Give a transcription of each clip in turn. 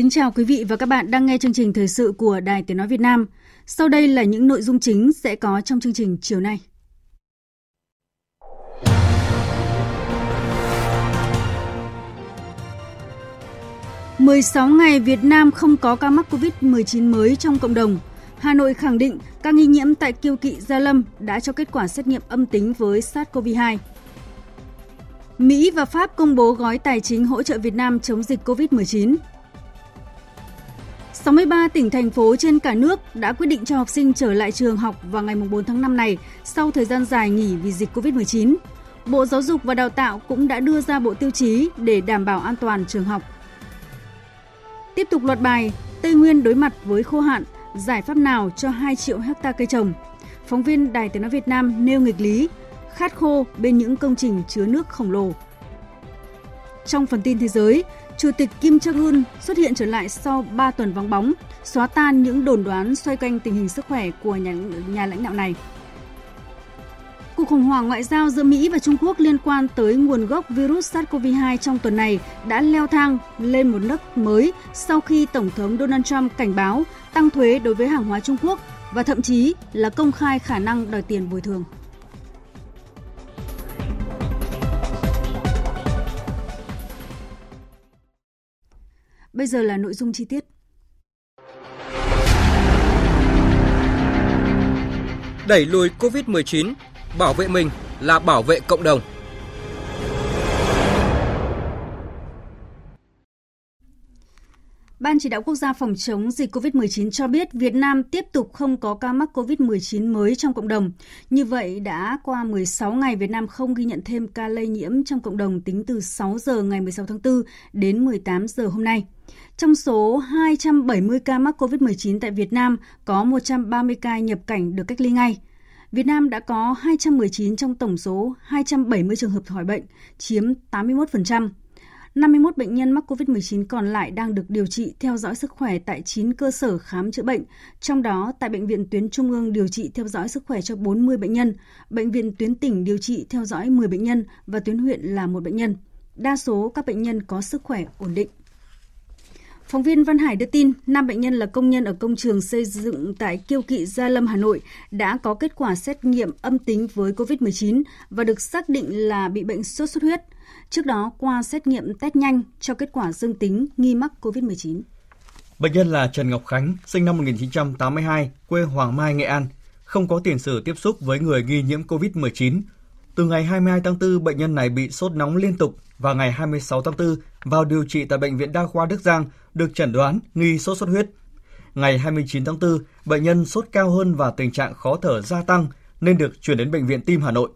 Kính chào quý vị và các bạn đang nghe chương trình thời sự của Đài Tiếng Nói Việt Nam. Sau đây là những nội dung chính sẽ có trong chương trình chiều nay. Mười sáu ngày Việt Nam không có ca mắc COVID-19 mới trong cộng đồng. Hà Nội khẳng định ca nghi nhiễm tại Kiêu Kỵ Gia Lâm đã cho kết quả xét nghiệm âm tính với SARS-CoV-2. Mỹ và Pháp công bố gói tài chính hỗ trợ Việt Nam chống dịch COVID-19. 63 tỉnh thành phố trên cả nước đã quyết định cho học sinh trở lại trường học vào ngày 4 tháng 5 này sau thời gian dài nghỉ vì dịch COVID-19. Bộ Giáo dục và Đào tạo cũng đã đưa ra bộ tiêu chí để đảm bảo an toàn trường học. Tiếp tục loạt bài, Tây Nguyên đối mặt với khô hạn, giải pháp nào cho 2 triệu hecta cây trồng? Phóng viên Đài Tiếng Nói Việt Nam nêu nghịch lý, khát khô bên những công trình chứa nước khổng lồ. Trong phần tin thế giới, Chủ tịch Kim Jong Un xuất hiện trở lại sau 3 tuần vắng bóng, xóa tan những đồn đoán xoay quanh tình hình sức khỏe của nhà, nhà lãnh đạo này. Cuộc khủng hoảng ngoại giao giữa Mỹ và Trung Quốc liên quan tới nguồn gốc virus SARS-CoV-2 trong tuần này đã leo thang lên một nấc mới sau khi Tổng thống Donald Trump cảnh báo tăng thuế đối với hàng hóa Trung Quốc và thậm chí là công khai khả năng đòi tiền bồi thường. Bây giờ là nội dung chi tiết. Đẩy lùi COVID-19, bảo vệ mình là bảo vệ cộng đồng. Ban chỉ đạo quốc gia phòng chống dịch COVID-19 cho biết Việt Nam tiếp tục không có ca mắc COVID-19 mới trong cộng đồng. Như vậy, đã qua 16 ngày Việt Nam không ghi nhận thêm ca lây nhiễm trong cộng đồng tính từ 6 giờ ngày 16 tháng 4 đến 18 giờ hôm nay. Trong số 270 ca mắc COVID-19 tại Việt Nam, có 130 ca nhập cảnh được cách ly ngay. Việt Nam đã có 219 trong tổng số 270 trường hợp khỏi bệnh, chiếm 81%. 51 bệnh nhân mắc COVID-19 còn lại đang được điều trị theo dõi sức khỏe tại 9 cơ sở khám chữa bệnh, trong đó tại Bệnh viện Tuyến Trung ương điều trị theo dõi sức khỏe cho 40 bệnh nhân, Bệnh viện Tuyến tỉnh điều trị theo dõi 10 bệnh nhân và Tuyến huyện là một bệnh nhân. Đa số các bệnh nhân có sức khỏe ổn định. Phóng viên Văn Hải đưa tin, năm bệnh nhân là công nhân ở công trường xây dựng tại Kiêu Kỵ Gia Lâm, Hà Nội đã có kết quả xét nghiệm âm tính với COVID-19 và được xác định là bị bệnh sốt xuất huyết. Trước đó, qua xét nghiệm test nhanh cho kết quả dương tính nghi mắc COVID-19. Bệnh nhân là Trần Ngọc Khánh, sinh năm 1982, quê Hoàng Mai, Nghệ An, không có tiền sử tiếp xúc với người nghi nhiễm COVID-19. Từ ngày 22 tháng 4, bệnh nhân này bị sốt nóng liên tục và ngày 26 tháng 4 vào điều trị tại Bệnh viện Đa khoa Đức Giang được chẩn đoán nghi sốt xuất huyết. Ngày 29 tháng 4, bệnh nhân sốt cao hơn và tình trạng khó thở gia tăng nên được chuyển đến Bệnh viện Tim Hà Nội.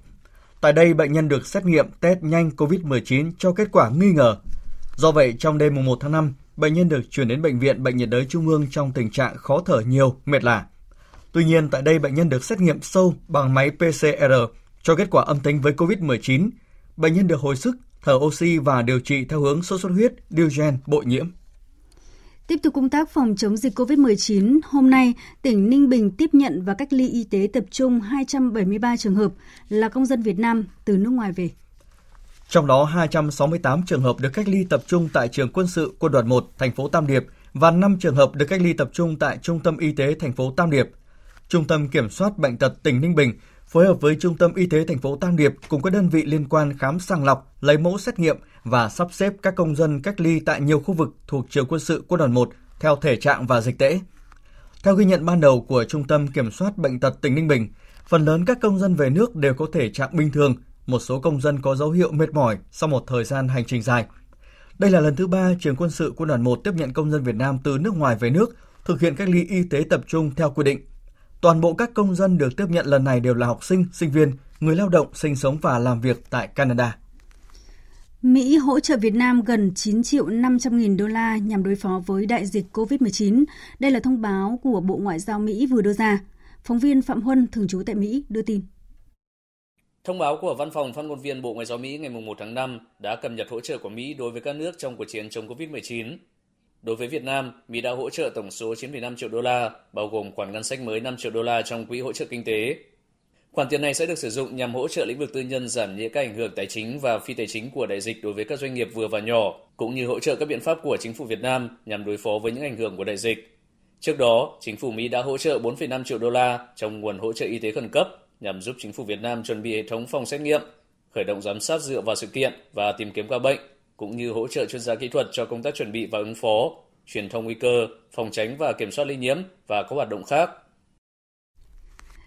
Tại đây, bệnh nhân được xét nghiệm test nhanh COVID-19 cho kết quả nghi ngờ. Do vậy, trong đêm 1 tháng 5, bệnh nhân được chuyển đến Bệnh viện Bệnh nhiệt đới Trung ương trong tình trạng khó thở nhiều, mệt lả. Tuy nhiên, tại đây bệnh nhân được xét nghiệm sâu bằng máy PCR cho kết quả âm tính với COVID-19. Bệnh nhân được hồi sức, thở oxy và điều trị theo hướng sốt xuất huyết, Diogen, bội nhiễm. Tiếp tục công tác phòng chống dịch COVID-19, hôm nay, tỉnh Ninh Bình tiếp nhận và cách ly y tế tập trung 273 trường hợp là công dân Việt Nam từ nước ngoài về. Trong đó 268 trường hợp được cách ly tập trung tại trường quân sự quân đoàn 1 thành phố Tam Điệp và 5 trường hợp được cách ly tập trung tại Trung tâm Y tế thành phố Tam Điệp. Trung tâm Kiểm soát Bệnh tật tỉnh Ninh Bình phối hợp với Trung tâm Y tế thành phố Tam Điệp cùng các đơn vị liên quan khám sàng lọc, lấy mẫu xét nghiệm và sắp xếp các công dân cách ly tại nhiều khu vực thuộc trường quân sự quân đoàn 1 theo thể trạng và dịch tễ. Theo ghi nhận ban đầu của Trung tâm Kiểm soát Bệnh tật tỉnh Ninh Bình, phần lớn các công dân về nước đều có thể trạng bình thường một số công dân có dấu hiệu mệt mỏi sau một thời gian hành trình dài. Đây là lần thứ ba trường quân sự quân đoàn 1 tiếp nhận công dân Việt Nam từ nước ngoài về nước, thực hiện cách ly y tế tập trung theo quy định. Toàn bộ các công dân được tiếp nhận lần này đều là học sinh, sinh viên, người lao động sinh sống và làm việc tại Canada. Mỹ hỗ trợ Việt Nam gần 9 triệu 500 nghìn đô la nhằm đối phó với đại dịch COVID-19. Đây là thông báo của Bộ Ngoại giao Mỹ vừa đưa ra. Phóng viên Phạm Huân, thường trú tại Mỹ, đưa tin. Thông báo của Văn phòng Phát ngôn viên Bộ Ngoại giao Mỹ ngày 1 tháng 5 đã cập nhật hỗ trợ của Mỹ đối với các nước trong cuộc chiến chống COVID-19. Đối với Việt Nam, Mỹ đã hỗ trợ tổng số 9,5 triệu đô la, bao gồm khoản ngân sách mới 5 triệu đô la trong quỹ hỗ trợ kinh tế. Khoản tiền này sẽ được sử dụng nhằm hỗ trợ lĩnh vực tư nhân giảm nhẹ các ảnh hưởng tài chính và phi tài chính của đại dịch đối với các doanh nghiệp vừa và nhỏ, cũng như hỗ trợ các biện pháp của chính phủ Việt Nam nhằm đối phó với những ảnh hưởng của đại dịch. Trước đó, chính phủ Mỹ đã hỗ trợ 4,5 triệu đô la trong nguồn hỗ trợ y tế khẩn cấp nhằm giúp chính phủ Việt Nam chuẩn bị hệ thống phòng xét nghiệm, khởi động giám sát dựa vào sự kiện và tìm kiếm ca bệnh, cũng như hỗ trợ chuyên gia kỹ thuật cho công tác chuẩn bị và ứng phó, truyền thông nguy cơ, phòng tránh và kiểm soát lây nhiễm và các hoạt động khác.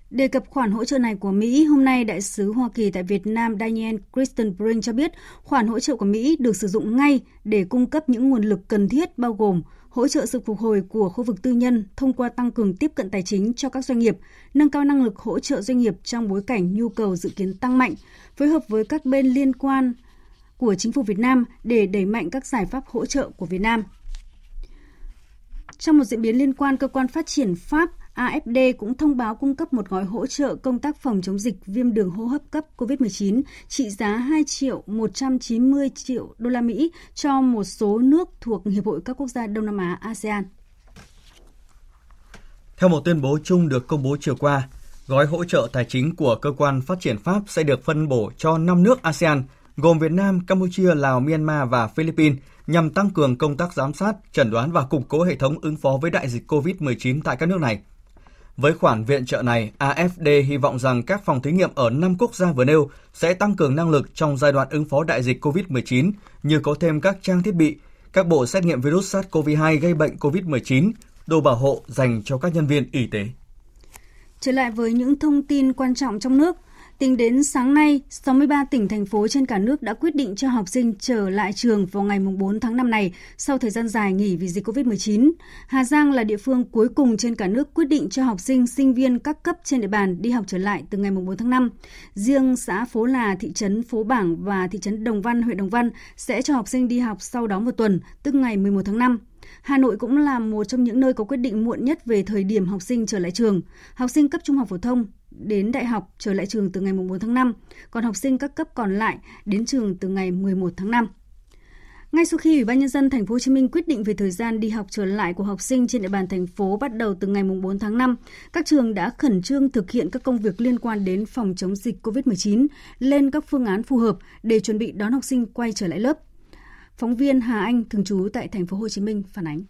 Đề cập khoản hỗ trợ này của Mỹ, hôm nay Đại sứ Hoa Kỳ tại Việt Nam Daniel Kristen Brink cho biết khoản hỗ trợ của Mỹ được sử dụng ngay để cung cấp những nguồn lực cần thiết bao gồm hỗ trợ sự phục hồi của khu vực tư nhân thông qua tăng cường tiếp cận tài chính cho các doanh nghiệp, nâng cao năng lực hỗ trợ doanh nghiệp trong bối cảnh nhu cầu dự kiến tăng mạnh, phối hợp với các bên liên quan của chính phủ Việt Nam để đẩy mạnh các giải pháp hỗ trợ của Việt Nam. Trong một diễn biến liên quan, cơ quan phát triển Pháp AFD cũng thông báo cung cấp một gói hỗ trợ công tác phòng chống dịch viêm đường hô hấp cấp COVID-19 trị giá 2 triệu 190 triệu đô la Mỹ cho một số nước thuộc Hiệp hội các quốc gia Đông Nam Á ASEAN. Theo một tuyên bố chung được công bố chiều qua, gói hỗ trợ tài chính của cơ quan phát triển Pháp sẽ được phân bổ cho 5 nước ASEAN gồm Việt Nam, Campuchia, Lào, Myanmar và Philippines nhằm tăng cường công tác giám sát, chẩn đoán và củng cố hệ thống ứng phó với đại dịch COVID-19 tại các nước này. Với khoản viện trợ này, AFD hy vọng rằng các phòng thí nghiệm ở 5 quốc gia vừa nêu sẽ tăng cường năng lực trong giai đoạn ứng phó đại dịch COVID-19 như có thêm các trang thiết bị, các bộ xét nghiệm virus SARS-CoV-2 gây bệnh COVID-19, đồ bảo hộ dành cho các nhân viên y tế. Trở lại với những thông tin quan trọng trong nước, Tính đến sáng nay, 63 tỉnh, thành phố trên cả nước đã quyết định cho học sinh trở lại trường vào ngày 4 tháng 5 này sau thời gian dài nghỉ vì dịch COVID-19. Hà Giang là địa phương cuối cùng trên cả nước quyết định cho học sinh, sinh viên các cấp trên địa bàn đi học trở lại từ ngày 4 tháng 5. Riêng xã Phố Là, thị trấn Phố Bảng và thị trấn Đồng Văn, huyện Đồng Văn sẽ cho học sinh đi học sau đó một tuần, tức ngày 11 tháng 5. Hà Nội cũng là một trong những nơi có quyết định muộn nhất về thời điểm học sinh trở lại trường. Học sinh cấp trung học phổ thông đến đại học trở lại trường từ ngày 4 tháng 5, còn học sinh các cấp còn lại đến trường từ ngày 11 tháng 5. Ngay sau khi Ủy ban nhân dân thành phố Hồ Chí Minh quyết định về thời gian đi học trở lại của học sinh trên địa bàn thành phố bắt đầu từ ngày 4 tháng 5, các trường đã khẩn trương thực hiện các công việc liên quan đến phòng chống dịch COVID-19 lên các phương án phù hợp để chuẩn bị đón học sinh quay trở lại lớp. Phóng viên Hà Anh thường trú tại thành phố Hồ Chí Minh phản ánh.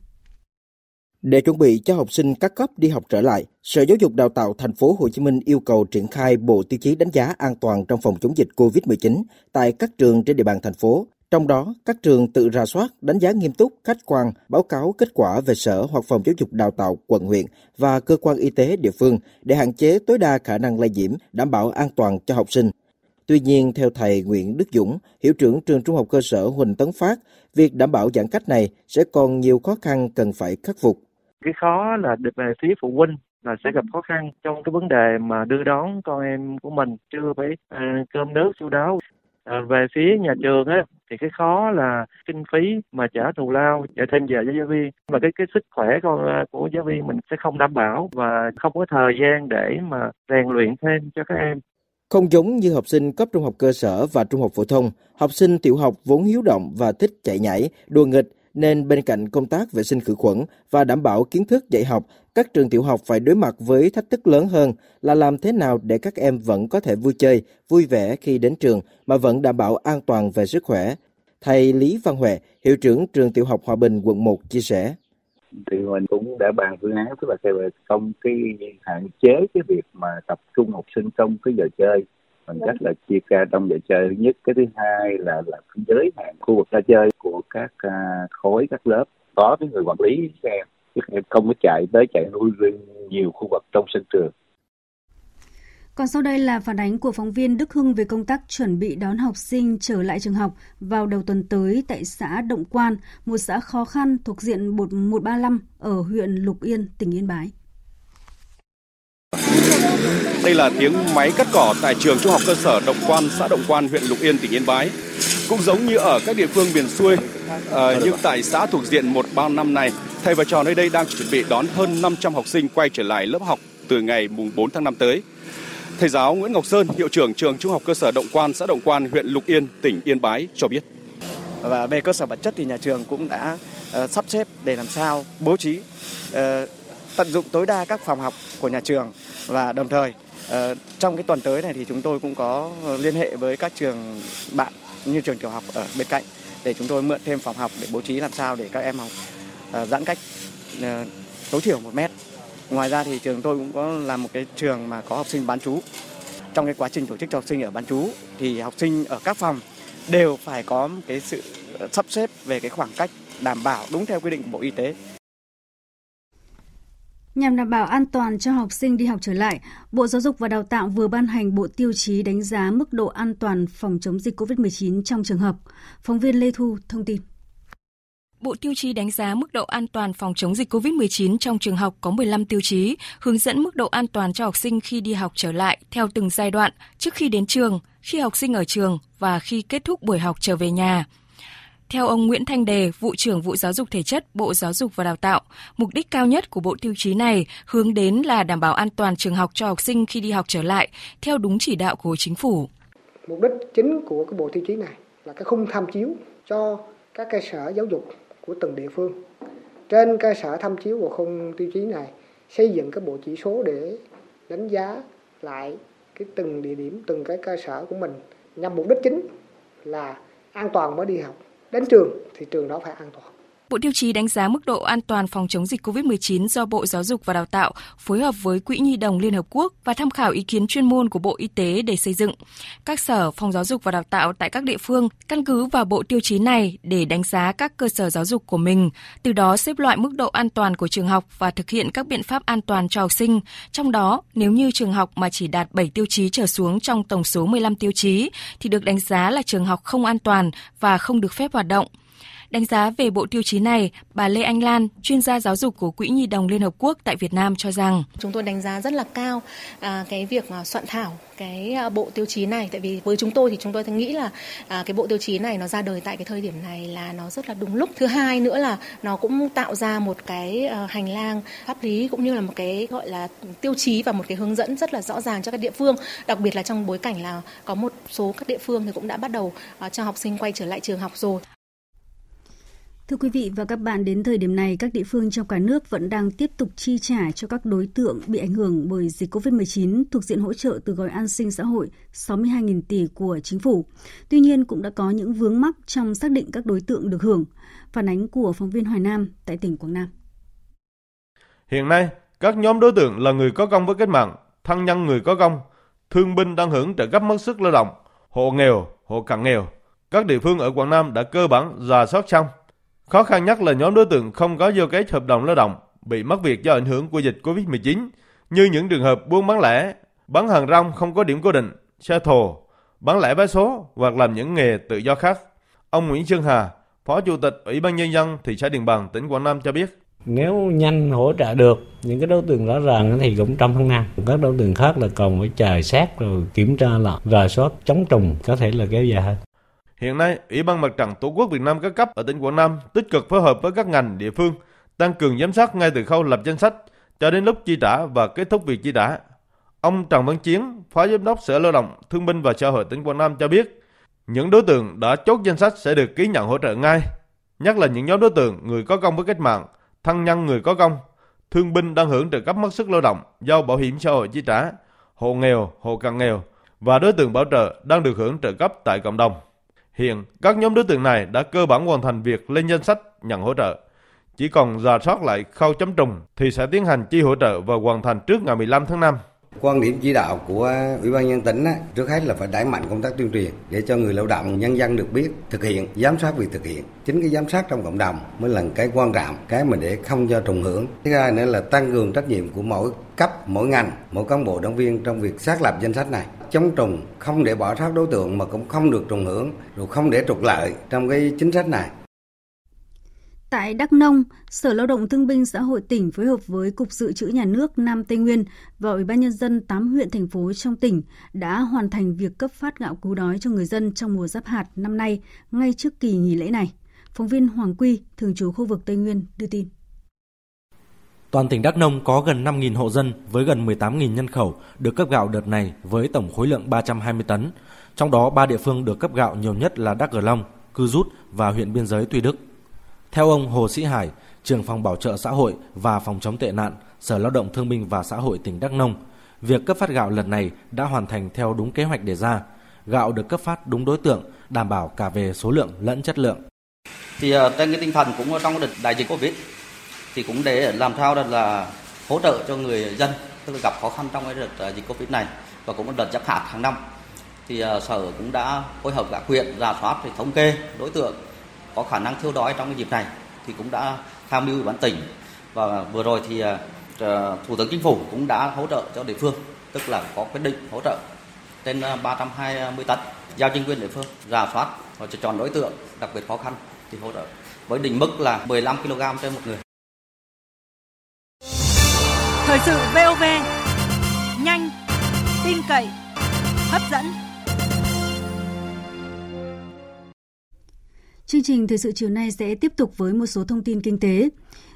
Để chuẩn bị cho học sinh các cấp đi học trở lại, Sở Giáo dục Đào tạo thành phố Hồ Chí Minh yêu cầu triển khai bộ tiêu chí đánh giá an toàn trong phòng chống dịch COVID-19 tại các trường trên địa bàn thành phố. Trong đó, các trường tự ra soát, đánh giá nghiêm túc, khách quan, báo cáo kết quả về sở hoặc phòng giáo dục đào tạo quận huyện và cơ quan y tế địa phương để hạn chế tối đa khả năng lây nhiễm, đảm bảo an toàn cho học sinh. Tuy nhiên, theo thầy Nguyễn Đức Dũng, hiệu trưởng trường trung học cơ sở Huỳnh Tấn Phát, việc đảm bảo giãn cách này sẽ còn nhiều khó khăn cần phải khắc phục cái khó là được về phía phụ huynh là sẽ gặp khó khăn trong cái vấn đề mà đưa đón con em của mình chưa phải à, cơm nước chu đáo. À, về phía nhà trường á thì cái khó là kinh phí mà trả thù lao trả thêm giờ cho giáo viên. Và cái cái sức khỏe con à, của giáo viên mình sẽ không đảm bảo và không có thời gian để mà rèn luyện thêm cho các em. Không giống như học sinh cấp trung học cơ sở và trung học phổ thông, học sinh tiểu học vốn hiếu động và thích chạy nhảy, đùa nghịch nên bên cạnh công tác vệ sinh khử khuẩn và đảm bảo kiến thức dạy học, các trường tiểu học phải đối mặt với thách thức lớn hơn là làm thế nào để các em vẫn có thể vui chơi, vui vẻ khi đến trường mà vẫn đảm bảo an toàn về sức khỏe. Thầy Lý Văn Huệ, hiệu trưởng trường tiểu học Hòa Bình quận 1 chia sẻ. Thì mình cũng đã bàn phương án tức là trong cái hạn chế cái việc mà tập trung học sinh trong cái giờ chơi bằng cách là chia ca trong giờ chơi. Thứ nhất cái thứ hai là là giới hạn khu vực ra chơi của các uh, khối các lớp. Có cái người quản lý các em chứ em không có chạy tới chạy lui nhiều khu vực trong sân trường. Còn sau đây là phản ánh của phóng viên Đức Hưng về công tác chuẩn bị đón học sinh trở lại trường học vào đầu tuần tới tại xã Động Quan, một xã khó khăn thuộc diện 135 ở huyện Lục Yên, tỉnh Yên Bái. Đây là tiếng máy cắt cỏ tại trường trung học cơ sở Động Quan, xã Động Quan, huyện Lục Yên, tỉnh Yên Bái. Cũng giống như ở các địa phương miền xuôi, à, nhưng tại xã thuộc diện 135 này, thầy và trò nơi đây đang chuẩn bị đón hơn 500 học sinh quay trở lại lớp học từ ngày mùng 4 tháng 5 tới. Thầy giáo Nguyễn Ngọc Sơn, hiệu trưởng trường Trung học cơ sở Động Quan, xã Động Quan, huyện Lục Yên, tỉnh Yên Bái cho biết. Và về cơ sở vật chất thì nhà trường cũng đã uh, sắp xếp để làm sao bố trí uh, tận dụng tối đa các phòng học của nhà trường và đồng thời ờ, trong cái tuần tới này thì chúng tôi cũng có liên hệ với các trường bạn như trường tiểu học ở bên cạnh để chúng tôi mượn thêm phòng học để bố trí làm sao để các em học ờ, giãn cách ờ, tối thiểu một mét Ngoài ra thì trường tôi cũng có là một cái trường mà có học sinh bán trú. Trong cái quá trình tổ chức cho học sinh ở bán trú thì học sinh ở các phòng đều phải có cái sự sắp xếp về cái khoảng cách đảm bảo đúng theo quy định của Bộ Y tế. Nhằm đảm bảo an toàn cho học sinh đi học trở lại, Bộ Giáo dục và Đào tạo vừa ban hành bộ tiêu chí đánh giá mức độ an toàn phòng chống dịch COVID-19 trong trường học. Phóng viên Lê Thu thông tin. Bộ tiêu chí đánh giá mức độ an toàn phòng chống dịch COVID-19 trong trường học có 15 tiêu chí, hướng dẫn mức độ an toàn cho học sinh khi đi học trở lại theo từng giai đoạn trước khi đến trường, khi học sinh ở trường và khi kết thúc buổi học trở về nhà. Theo ông Nguyễn Thanh Đề, vụ trưởng vụ giáo dục thể chất Bộ Giáo dục và Đào tạo, mục đích cao nhất của bộ tiêu chí này hướng đến là đảm bảo an toàn trường học cho học sinh khi đi học trở lại theo đúng chỉ đạo của chính phủ. Mục đích chính của cái bộ tiêu chí này là cái khung tham chiếu cho các cơ sở giáo dục của từng địa phương. Trên cơ sở tham chiếu của khung tiêu chí này, xây dựng các bộ chỉ số để đánh giá lại cái từng địa điểm, từng cái cơ sở của mình nhằm mục đích chính là an toàn mới đi học. Đến trường thì trường đó phải an toàn. Bộ tiêu chí đánh giá mức độ an toàn phòng chống dịch COVID-19 do Bộ Giáo dục và Đào tạo phối hợp với Quỹ Nhi đồng Liên Hợp Quốc và tham khảo ý kiến chuyên môn của Bộ Y tế để xây dựng. Các sở, phòng giáo dục và đào tạo tại các địa phương căn cứ vào bộ tiêu chí này để đánh giá các cơ sở giáo dục của mình, từ đó xếp loại mức độ an toàn của trường học và thực hiện các biện pháp an toàn cho học sinh. Trong đó, nếu như trường học mà chỉ đạt 7 tiêu chí trở xuống trong tổng số 15 tiêu chí thì được đánh giá là trường học không an toàn và không được phép hoạt động. Đánh giá về bộ tiêu chí này, bà Lê Anh Lan, chuyên gia giáo dục của Quỹ Nhi đồng Liên Hợp Quốc tại Việt Nam cho rằng. Chúng tôi đánh giá rất là cao à, cái việc soạn thảo cái à, bộ tiêu chí này. Tại vì với chúng tôi thì chúng tôi nghĩ là à, cái bộ tiêu chí này nó ra đời tại cái thời điểm này là nó rất là đúng lúc. Thứ hai nữa là nó cũng tạo ra một cái à, hành lang pháp lý cũng như là một cái gọi là tiêu chí và một cái hướng dẫn rất là rõ ràng cho các địa phương. Đặc biệt là trong bối cảnh là có một số các địa phương thì cũng đã bắt đầu à, cho học sinh quay trở lại trường học rồi. Thưa quý vị và các bạn, đến thời điểm này, các địa phương trong cả nước vẫn đang tiếp tục chi trả cho các đối tượng bị ảnh hưởng bởi dịch COVID-19 thuộc diện hỗ trợ từ gói an sinh xã hội 62.000 tỷ của chính phủ. Tuy nhiên, cũng đã có những vướng mắc trong xác định các đối tượng được hưởng. Phản ánh của phóng viên Hoài Nam tại tỉnh Quảng Nam. Hiện nay, các nhóm đối tượng là người có công với cách mạng, thân nhân người có công, thương binh đang hưởng trợ cấp mất sức lao động, hộ nghèo, hộ cận nghèo. Các địa phương ở Quảng Nam đã cơ bản giả soát xong Khó khăn nhất là nhóm đối tượng không có giao kết hợp đồng lao động, bị mất việc do ảnh hưởng của dịch COVID-19, như những trường hợp buôn bán lẻ, bán hàng rong không có điểm cố định, xe thồ, bán lẻ vé số hoặc làm những nghề tự do khác. Ông Nguyễn Xuân Hà, Phó Chủ tịch Ủy ban Nhân dân thị xã Điện Bàn, tỉnh Quảng Nam cho biết. Nếu nhanh hỗ trợ được những cái đối tượng rõ ràng thì cũng trong tháng năm. Các đối tượng khác là còn phải chờ xét rồi kiểm tra lại, rà soát chống trùng có thể là kéo dài hơn. Hiện nay, Ủy ban Mặt trận Tổ quốc Việt Nam các cấp ở tỉnh Quảng Nam tích cực phối hợp với các ngành địa phương, tăng cường giám sát ngay từ khâu lập danh sách cho đến lúc chi trả và kết thúc việc chi trả. Ông Trần Văn Chiến, Phó Giám đốc Sở Lao động, Thương binh và Xã hội tỉnh Quảng Nam cho biết, những đối tượng đã chốt danh sách sẽ được ký nhận hỗ trợ ngay, nhất là những nhóm đối tượng người có công với cách mạng, thân nhân người có công, thương binh đang hưởng trợ cấp mất sức lao động do bảo hiểm xã hội chi trả, hộ nghèo, hộ cận nghèo và đối tượng bảo trợ đang được hưởng trợ cấp tại cộng đồng. Hiện, các nhóm đối tượng này đã cơ bản hoàn thành việc lên danh sách nhận hỗ trợ. Chỉ còn rà soát lại khâu chấm trùng thì sẽ tiến hành chi hỗ trợ và hoàn thành trước ngày 15 tháng 5. Quan điểm chỉ đạo của Ủy ban nhân tỉnh á, trước hết là phải đẩy mạnh công tác tuyên truyền để cho người lao động, nhân dân được biết, thực hiện, giám sát việc thực hiện. Chính cái giám sát trong cộng đồng mới là cái quan trọng, cái mà để không cho trùng hưởng. Thứ hai nữa là tăng cường trách nhiệm của mỗi cấp, mỗi ngành, mỗi cán bộ đảng viên trong việc xác lập danh sách này chống trùng không để bỏ sót đối tượng mà cũng không được trùng hưởng rồi không để trục lợi trong cái chính sách này Tại Đắk Nông, Sở Lao động Thương binh Xã hội tỉnh phối hợp với Cục Dự trữ Nhà nước Nam Tây Nguyên và Ủy ban Nhân dân 8 huyện thành phố trong tỉnh đã hoàn thành việc cấp phát gạo cứu đói cho người dân trong mùa giáp hạt năm nay ngay trước kỳ nghỉ lễ này. Phóng viên Hoàng Quy, thường trú khu vực Tây Nguyên, đưa tin. Toàn tỉnh Đắk Nông có gần 5.000 hộ dân với gần 18.000 nhân khẩu được cấp gạo đợt này với tổng khối lượng 320 tấn. Trong đó, ba địa phương được cấp gạo nhiều nhất là Đắk Cờ Long, Cư Rút và huyện biên giới Tuy Đức. Theo ông Hồ Sĩ Hải, trưởng phòng bảo trợ xã hội và phòng chống tệ nạn, Sở Lao động Thương binh và Xã hội tỉnh Đắk Nông, việc cấp phát gạo lần này đã hoàn thành theo đúng kế hoạch đề ra. Gạo được cấp phát đúng đối tượng, đảm bảo cả về số lượng lẫn chất lượng. Thì ờ, trên cái tinh thần cũng trong đợt đại dịch Covid thì cũng để làm sao là, là hỗ trợ cho người dân tức là gặp khó khăn trong cái đợt à, dịch Covid này. Và cũng một đợt giáp hạt hàng năm. Thì uh, sở cũng đã phối hợp các huyện ra soát thì thống kê đối tượng có khả năng thiếu đói trong cái dịp này thì cũng đã tham mưu ủy ban tỉnh. Và vừa rồi thì uh, thủ tướng chính phủ cũng đã hỗ trợ cho địa phương tức là có quyết định hỗ trợ trên 320 tấn giao chính quyền địa phương ra soát và chọn đối tượng đặc biệt khó khăn thì hỗ trợ với định mức là 15 kg trên một người. Thời sự VOV nhanh, tin cậy, hấp dẫn. Chương trình thời sự chiều nay sẽ tiếp tục với một số thông tin kinh tế.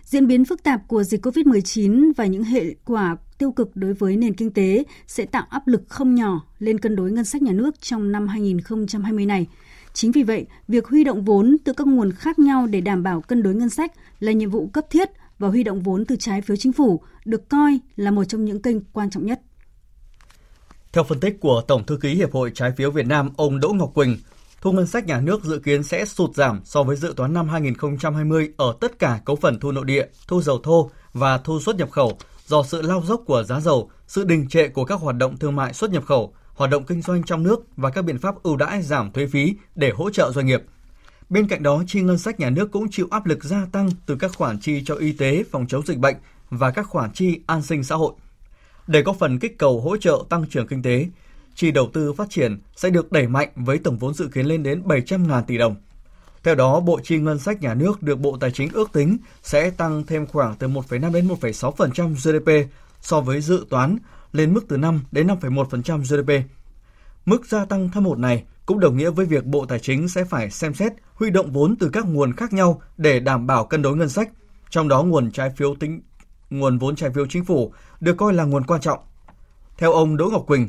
Diễn biến phức tạp của dịch COVID-19 và những hệ quả tiêu cực đối với nền kinh tế sẽ tạo áp lực không nhỏ lên cân đối ngân sách nhà nước trong năm 2020 này. Chính vì vậy, việc huy động vốn từ các nguồn khác nhau để đảm bảo cân đối ngân sách là nhiệm vụ cấp thiết và huy động vốn từ trái phiếu chính phủ được coi là một trong những kênh quan trọng nhất. Theo phân tích của Tổng thư ký Hiệp hội Trái phiếu Việt Nam ông Đỗ Ngọc Quỳnh, thu ngân sách nhà nước dự kiến sẽ sụt giảm so với dự toán năm 2020 ở tất cả cấu phần thu nội địa, thu dầu thô và thu xuất nhập khẩu do sự lao dốc của giá dầu, sự đình trệ của các hoạt động thương mại xuất nhập khẩu, hoạt động kinh doanh trong nước và các biện pháp ưu đãi giảm thuế phí để hỗ trợ doanh nghiệp. Bên cạnh đó, chi ngân sách nhà nước cũng chịu áp lực gia tăng từ các khoản chi cho y tế, phòng chống dịch bệnh và các khoản chi an sinh xã hội. Để có phần kích cầu hỗ trợ tăng trưởng kinh tế, chi đầu tư phát triển sẽ được đẩy mạnh với tổng vốn dự kiến lên đến 700.000 tỷ đồng. Theo đó, bộ chi ngân sách nhà nước được Bộ Tài chính ước tính sẽ tăng thêm khoảng từ 1,5 đến 1,6% GDP so với dự toán lên mức từ 5 đến 5,1% GDP. Mức gia tăng thâm hụt này cũng đồng nghĩa với việc Bộ Tài chính sẽ phải xem xét huy động vốn từ các nguồn khác nhau để đảm bảo cân đối ngân sách, trong đó nguồn trái phiếu tính nguồn vốn trái phiếu chính phủ được coi là nguồn quan trọng. Theo ông Đỗ Ngọc Quỳnh,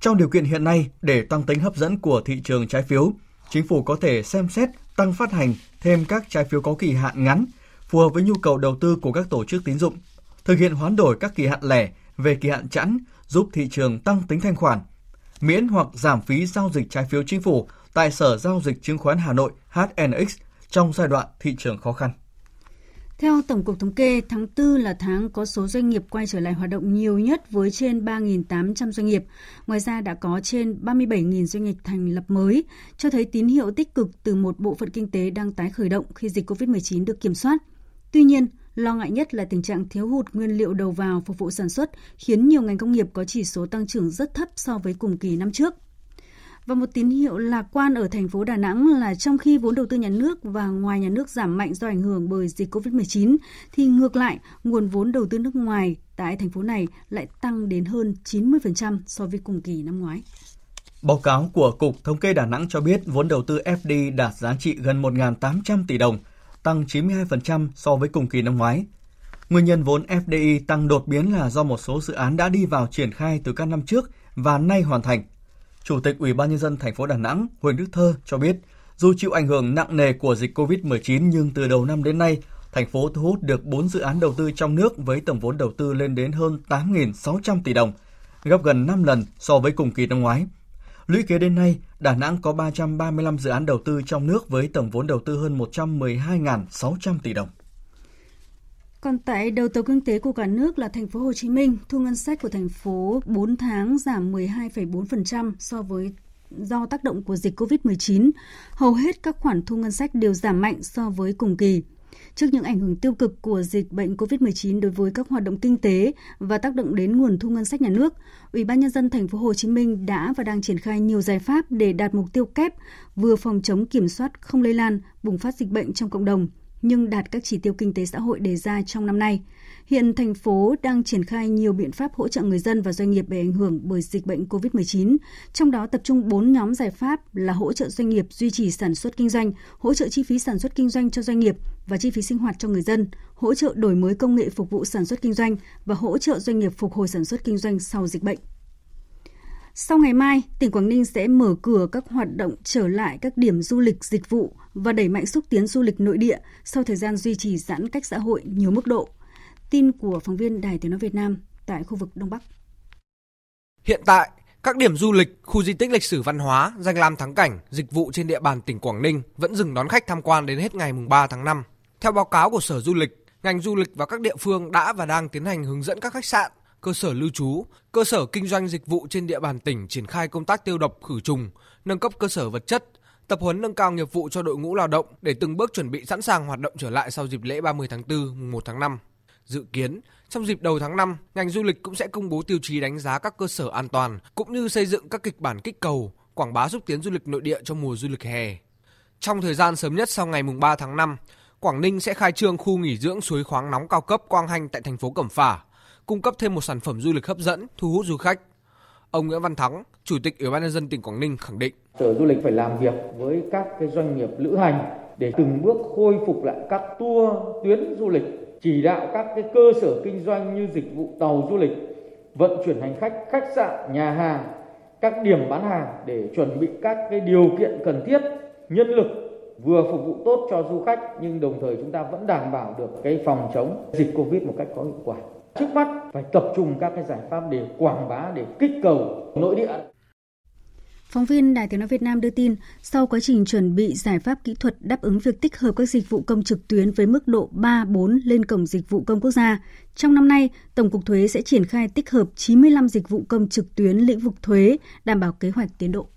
trong điều kiện hiện nay để tăng tính hấp dẫn của thị trường trái phiếu, chính phủ có thể xem xét tăng phát hành thêm các trái phiếu có kỳ hạn ngắn phù hợp với nhu cầu đầu tư của các tổ chức tín dụng, thực hiện hoán đổi các kỳ hạn lẻ về kỳ hạn chẵn giúp thị trường tăng tính thanh khoản, miễn hoặc giảm phí giao dịch trái phiếu chính phủ tại Sở Giao dịch Chứng khoán Hà Nội HNX trong giai đoạn thị trường khó khăn. Theo Tổng cục Thống kê, tháng 4 là tháng có số doanh nghiệp quay trở lại hoạt động nhiều nhất với trên 3.800 doanh nghiệp. Ngoài ra đã có trên 37.000 doanh nghiệp thành lập mới, cho thấy tín hiệu tích cực từ một bộ phận kinh tế đang tái khởi động khi dịch COVID-19 được kiểm soát. Tuy nhiên, lo ngại nhất là tình trạng thiếu hụt nguyên liệu đầu vào phục vụ sản xuất khiến nhiều ngành công nghiệp có chỉ số tăng trưởng rất thấp so với cùng kỳ năm trước. Và một tín hiệu lạc quan ở thành phố Đà Nẵng là trong khi vốn đầu tư nhà nước và ngoài nhà nước giảm mạnh do ảnh hưởng bởi dịch COVID-19, thì ngược lại, nguồn vốn đầu tư nước ngoài tại thành phố này lại tăng đến hơn 90% so với cùng kỳ năm ngoái. Báo cáo của Cục Thống kê Đà Nẵng cho biết vốn đầu tư FDI đạt giá trị gần 1.800 tỷ đồng, tăng 92% so với cùng kỳ năm ngoái. Nguyên nhân vốn FDI tăng đột biến là do một số dự án đã đi vào triển khai từ các năm trước và nay hoàn thành. Chủ tịch Ủy ban nhân dân thành phố Đà Nẵng Huỳnh Đức Thơ cho biết, dù chịu ảnh hưởng nặng nề của dịch Covid-19 nhưng từ đầu năm đến nay, thành phố thu hút được 4 dự án đầu tư trong nước với tổng vốn đầu tư lên đến hơn 8.600 tỷ đồng, gấp gần 5 lần so với cùng kỳ năm ngoái. Lũy kế đến nay, Đà Nẵng có 335 dự án đầu tư trong nước với tổng vốn đầu tư hơn 112.600 tỷ đồng. Còn tại đầu tàu kinh tế của cả nước là thành phố Hồ Chí Minh, thu ngân sách của thành phố 4 tháng giảm 12,4% so với do tác động của dịch COVID-19. Hầu hết các khoản thu ngân sách đều giảm mạnh so với cùng kỳ. Trước những ảnh hưởng tiêu cực của dịch bệnh COVID-19 đối với các hoạt động kinh tế và tác động đến nguồn thu ngân sách nhà nước, Ủy ban nhân dân thành phố Hồ Chí Minh đã và đang triển khai nhiều giải pháp để đạt mục tiêu kép vừa phòng chống kiểm soát không lây lan, bùng phát dịch bệnh trong cộng đồng, nhưng đạt các chỉ tiêu kinh tế xã hội đề ra trong năm nay. Hiện thành phố đang triển khai nhiều biện pháp hỗ trợ người dân và doanh nghiệp bị ảnh hưởng bởi dịch bệnh COVID-19, trong đó tập trung 4 nhóm giải pháp là hỗ trợ doanh nghiệp duy trì sản xuất kinh doanh, hỗ trợ chi phí sản xuất kinh doanh cho doanh nghiệp và chi phí sinh hoạt cho người dân, hỗ trợ đổi mới công nghệ phục vụ sản xuất kinh doanh và hỗ trợ doanh nghiệp phục hồi sản xuất kinh doanh sau dịch bệnh. Sau ngày mai, tỉnh Quảng Ninh sẽ mở cửa các hoạt động trở lại các điểm du lịch dịch vụ và đẩy mạnh xúc tiến du lịch nội địa sau thời gian duy trì giãn cách xã hội nhiều mức độ. Tin của phóng viên Đài Tiếng Nói Việt Nam tại khu vực Đông Bắc. Hiện tại, các điểm du lịch, khu di tích lịch sử văn hóa, danh lam thắng cảnh, dịch vụ trên địa bàn tỉnh Quảng Ninh vẫn dừng đón khách tham quan đến hết ngày 3 tháng 5. Theo báo cáo của Sở Du lịch, ngành du lịch và các địa phương đã và đang tiến hành hướng dẫn các khách sạn, cơ sở lưu trú, cơ sở kinh doanh dịch vụ trên địa bàn tỉnh triển khai công tác tiêu độc khử trùng, nâng cấp cơ sở vật chất, tập huấn nâng cao nghiệp vụ cho đội ngũ lao động để từng bước chuẩn bị sẵn sàng hoạt động trở lại sau dịp lễ 30 tháng 4, 1 tháng 5. Dự kiến, trong dịp đầu tháng 5, ngành du lịch cũng sẽ công bố tiêu chí đánh giá các cơ sở an toàn, cũng như xây dựng các kịch bản kích cầu, quảng bá xúc tiến du lịch nội địa trong mùa du lịch hè. Trong thời gian sớm nhất sau ngày 3 tháng 5, Quảng Ninh sẽ khai trương khu nghỉ dưỡng suối khoáng nóng cao cấp Quang Hanh tại thành phố Cẩm Phả, cung cấp thêm một sản phẩm du lịch hấp dẫn, thu hút du khách. Ông Nguyễn Văn Thắng, Chủ tịch Ủy ban nhân dân tỉnh Quảng Ninh khẳng định: Sở Du lịch phải làm việc với các cái doanh nghiệp lữ hành để từng bước khôi phục lại các tour tuyến du lịch chỉ đạo các cái cơ sở kinh doanh như dịch vụ tàu du lịch, vận chuyển hành khách, khách sạn, nhà hàng, các điểm bán hàng để chuẩn bị các cái điều kiện cần thiết, nhân lực vừa phục vụ tốt cho du khách nhưng đồng thời chúng ta vẫn đảm bảo được cái phòng chống dịch Covid một cách có hiệu quả. Trước mắt phải tập trung các cái giải pháp để quảng bá để kích cầu nội địa Phóng viên Đài Tiếng Nói Việt Nam đưa tin, sau quá trình chuẩn bị giải pháp kỹ thuật đáp ứng việc tích hợp các dịch vụ công trực tuyến với mức độ 3, 4 lên Cổng Dịch vụ Công Quốc gia, trong năm nay, Tổng cục Thuế sẽ triển khai tích hợp 95 dịch vụ công trực tuyến lĩnh vực thuế, đảm bảo kế hoạch tiến độ.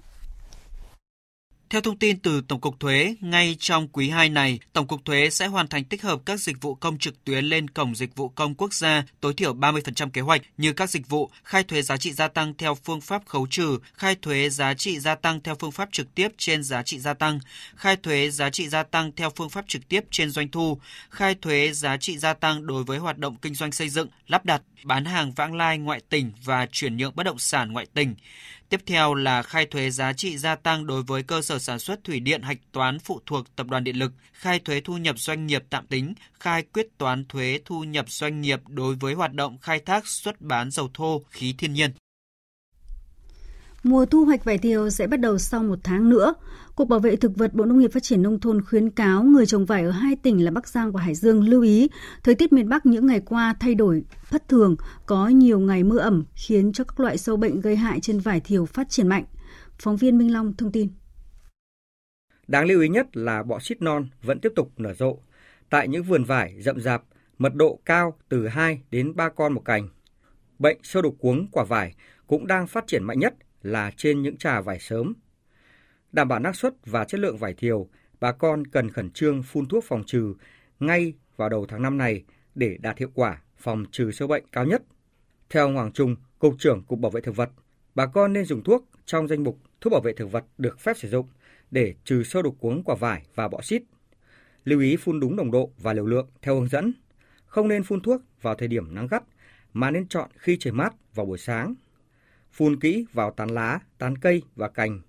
Theo thông tin từ Tổng cục Thuế, ngay trong quý 2 này, Tổng cục Thuế sẽ hoàn thành tích hợp các dịch vụ công trực tuyến lên cổng dịch vụ công quốc gia tối thiểu 30% kế hoạch như các dịch vụ khai thuế giá trị gia tăng theo phương pháp khấu trừ, khai thuế giá trị gia tăng theo phương pháp trực tiếp trên giá trị gia tăng, khai thuế giá trị gia tăng theo phương pháp trực tiếp trên doanh thu, khai thuế giá trị gia tăng đối với hoạt động kinh doanh xây dựng, lắp đặt, bán hàng vãng lai ngoại tỉnh và chuyển nhượng bất động sản ngoại tỉnh. Tiếp theo là khai thuế giá trị gia tăng đối với cơ sở sản xuất thủy điện hạch toán phụ thuộc Tập đoàn Điện lực, khai thuế thu nhập doanh nghiệp tạm tính, khai quyết toán thuế thu nhập doanh nghiệp đối với hoạt động khai thác xuất bán dầu thô, khí thiên nhiên. Mùa thu hoạch vải thiều sẽ bắt đầu sau một tháng nữa. Cục Bảo vệ Thực vật Bộ Nông nghiệp Phát triển Nông thôn khuyến cáo người trồng vải ở hai tỉnh là Bắc Giang và Hải Dương lưu ý thời tiết miền Bắc những ngày qua thay đổi thất thường, có nhiều ngày mưa ẩm khiến cho các loại sâu bệnh gây hại trên vải thiều phát triển mạnh. Phóng viên Minh Long thông tin. Đáng lưu ý nhất là bọ xít non vẫn tiếp tục nở rộ. Tại những vườn vải rậm rạp, mật độ cao từ 2 đến 3 con một cành. Bệnh sâu đục cuống quả vải cũng đang phát triển mạnh nhất là trên những trà vải sớm. Đảm bảo năng suất và chất lượng vải thiều, bà con cần khẩn trương phun thuốc phòng trừ ngay vào đầu tháng 5 này để đạt hiệu quả phòng trừ sâu bệnh cao nhất. Theo Hoàng Trung, Cục trưởng Cục Bảo vệ Thực vật, bà con nên dùng thuốc trong danh mục thuốc bảo vệ thực vật được phép sử dụng để trừ sâu đục cuống quả vải và bọ xít. Lưu ý phun đúng nồng độ và liều lượng theo hướng dẫn. Không nên phun thuốc vào thời điểm nắng gắt mà nên chọn khi trời mát vào buổi sáng phun kỹ vào tán lá, tán cây và cành.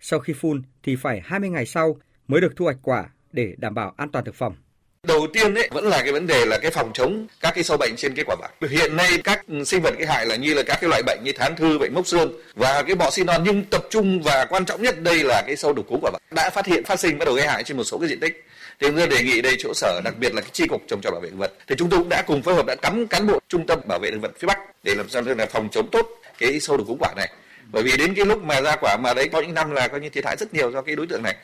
Sau khi phun thì phải 20 ngày sau mới được thu hoạch quả để đảm bảo an toàn thực phẩm. Đầu tiên ấy vẫn là cái vấn đề là cái phòng chống các cái sâu bệnh trên cái quả vải. Hiện nay các sinh vật gây hại là như là các cái loại bệnh như thán thư, bệnh mốc xương và cái bọ xi non nhưng tập trung và quan trọng nhất đây là cái sâu đục cú quả vải đã phát hiện phát sinh bắt đầu gây hại trên một số cái diện tích. Thì chúng tôi đề nghị đây chỗ sở đặc biệt là cái chi cục trồng trọt bảo vệ thực vật thì chúng tôi cũng đã cùng phối hợp đã cắm cán bộ trung tâm bảo vệ thực vật phía Bắc để làm sao là phòng chống tốt cái sâu đục cúm quả này bởi vì đến cái lúc mà ra quả mà đấy có những năm là coi như thiệt hại rất nhiều do cái đối tượng này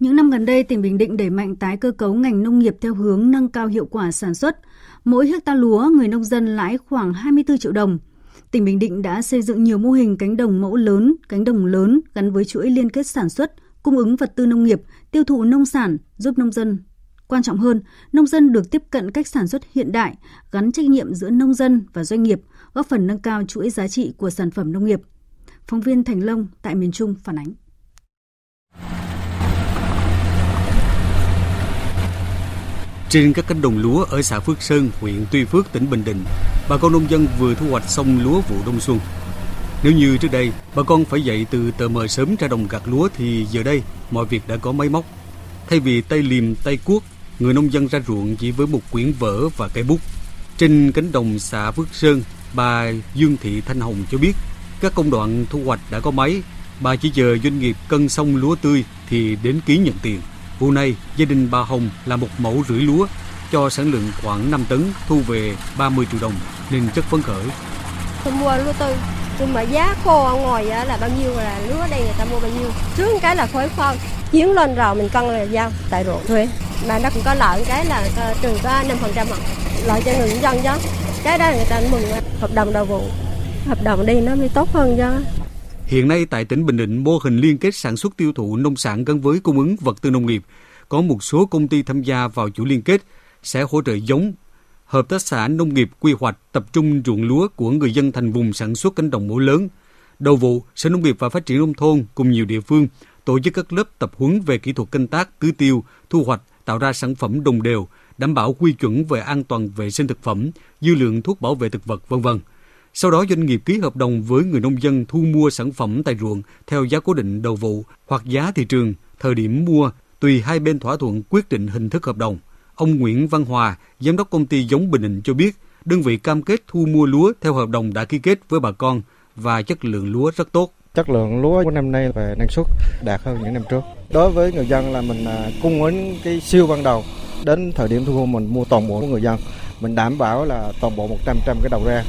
Những năm gần đây, tỉnh Bình Định đẩy mạnh tái cơ cấu ngành nông nghiệp theo hướng nâng cao hiệu quả sản xuất. Mỗi hecta lúa, người nông dân lãi khoảng 24 triệu đồng. Tỉnh Bình Định đã xây dựng nhiều mô hình cánh đồng mẫu lớn, cánh đồng lớn gắn với chuỗi liên kết sản xuất, cung ứng vật tư nông nghiệp, tiêu thụ nông sản, giúp nông dân. Quan trọng hơn, nông dân được tiếp cận cách sản xuất hiện đại, gắn trách nhiệm giữa nông dân và doanh nghiệp, góp phần nâng cao chuỗi giá trị của sản phẩm nông nghiệp. Phóng viên Thành Long tại miền Trung phản ánh. Trên các cánh đồng lúa ở xã Phước Sơn, huyện Tuy Phước, tỉnh Bình Định, bà con nông dân vừa thu hoạch xong lúa vụ đông xuân. Nếu như trước đây, bà con phải dậy từ tờ mờ sớm ra đồng gặt lúa thì giờ đây mọi việc đã có máy móc. Thay vì tay liềm, tay cuốc, người nông dân ra ruộng chỉ với một quyển vở và cây bút. Trên cánh đồng xã Phước Sơn, bà Dương Thị Thanh Hồng cho biết các công đoạn thu hoạch đã có máy. Bà chỉ chờ doanh nghiệp cân xong lúa tươi thì đến ký nhận tiền. Vụ này, gia đình bà Hồng là một mẫu rưỡi lúa, cho sản lượng khoảng 5 tấn, thu về 30 triệu đồng, nên rất phấn khởi. Tôi mua lúa tươi, nhưng mà giá khô ở ngoài là bao nhiêu là lúa đây người ta mua bao nhiêu. Trước cái là khối khoan, chiến lên rồi mình cân là giao tại ruộng thuê. Mà nó cũng có lợi cái là trường có 5% trăm lợi cho người dân chứ. Cái đó là người ta mừng hợp đồng đầu vụ. Hợp đồng đi nó mới tốt hơn chứ Hiện nay tại tỉnh Bình Định, mô hình liên kết sản xuất tiêu thụ nông sản gắn với cung ứng vật tư nông nghiệp. Có một số công ty tham gia vào chuỗi liên kết sẽ hỗ trợ giống, hợp tác xã nông nghiệp quy hoạch tập trung ruộng lúa của người dân thành vùng sản xuất cánh đồng mẫu lớn. Đầu vụ, Sở Nông nghiệp và Phát triển Nông thôn cùng nhiều địa phương tổ chức các lớp tập huấn về kỹ thuật canh tác, tưới tiêu, thu hoạch, tạo ra sản phẩm đồng đều, đảm bảo quy chuẩn về an toàn vệ sinh thực phẩm, dư lượng thuốc bảo vệ thực vật, vân vân. Sau đó doanh nghiệp ký hợp đồng với người nông dân thu mua sản phẩm tại ruộng theo giá cố định đầu vụ hoặc giá thị trường, thời điểm mua tùy hai bên thỏa thuận quyết định hình thức hợp đồng. Ông Nguyễn Văn Hòa, giám đốc công ty giống Bình Định cho biết, đơn vị cam kết thu mua lúa theo hợp đồng đã ký kết với bà con và chất lượng lúa rất tốt. Chất lượng lúa của năm nay về năng suất đạt hơn những năm trước. Đối với người dân là mình à, cung ứng cái siêu ban đầu đến thời điểm thu mua mình mua toàn bộ của người dân. Mình đảm bảo là toàn bộ 100 trăm cái đầu ra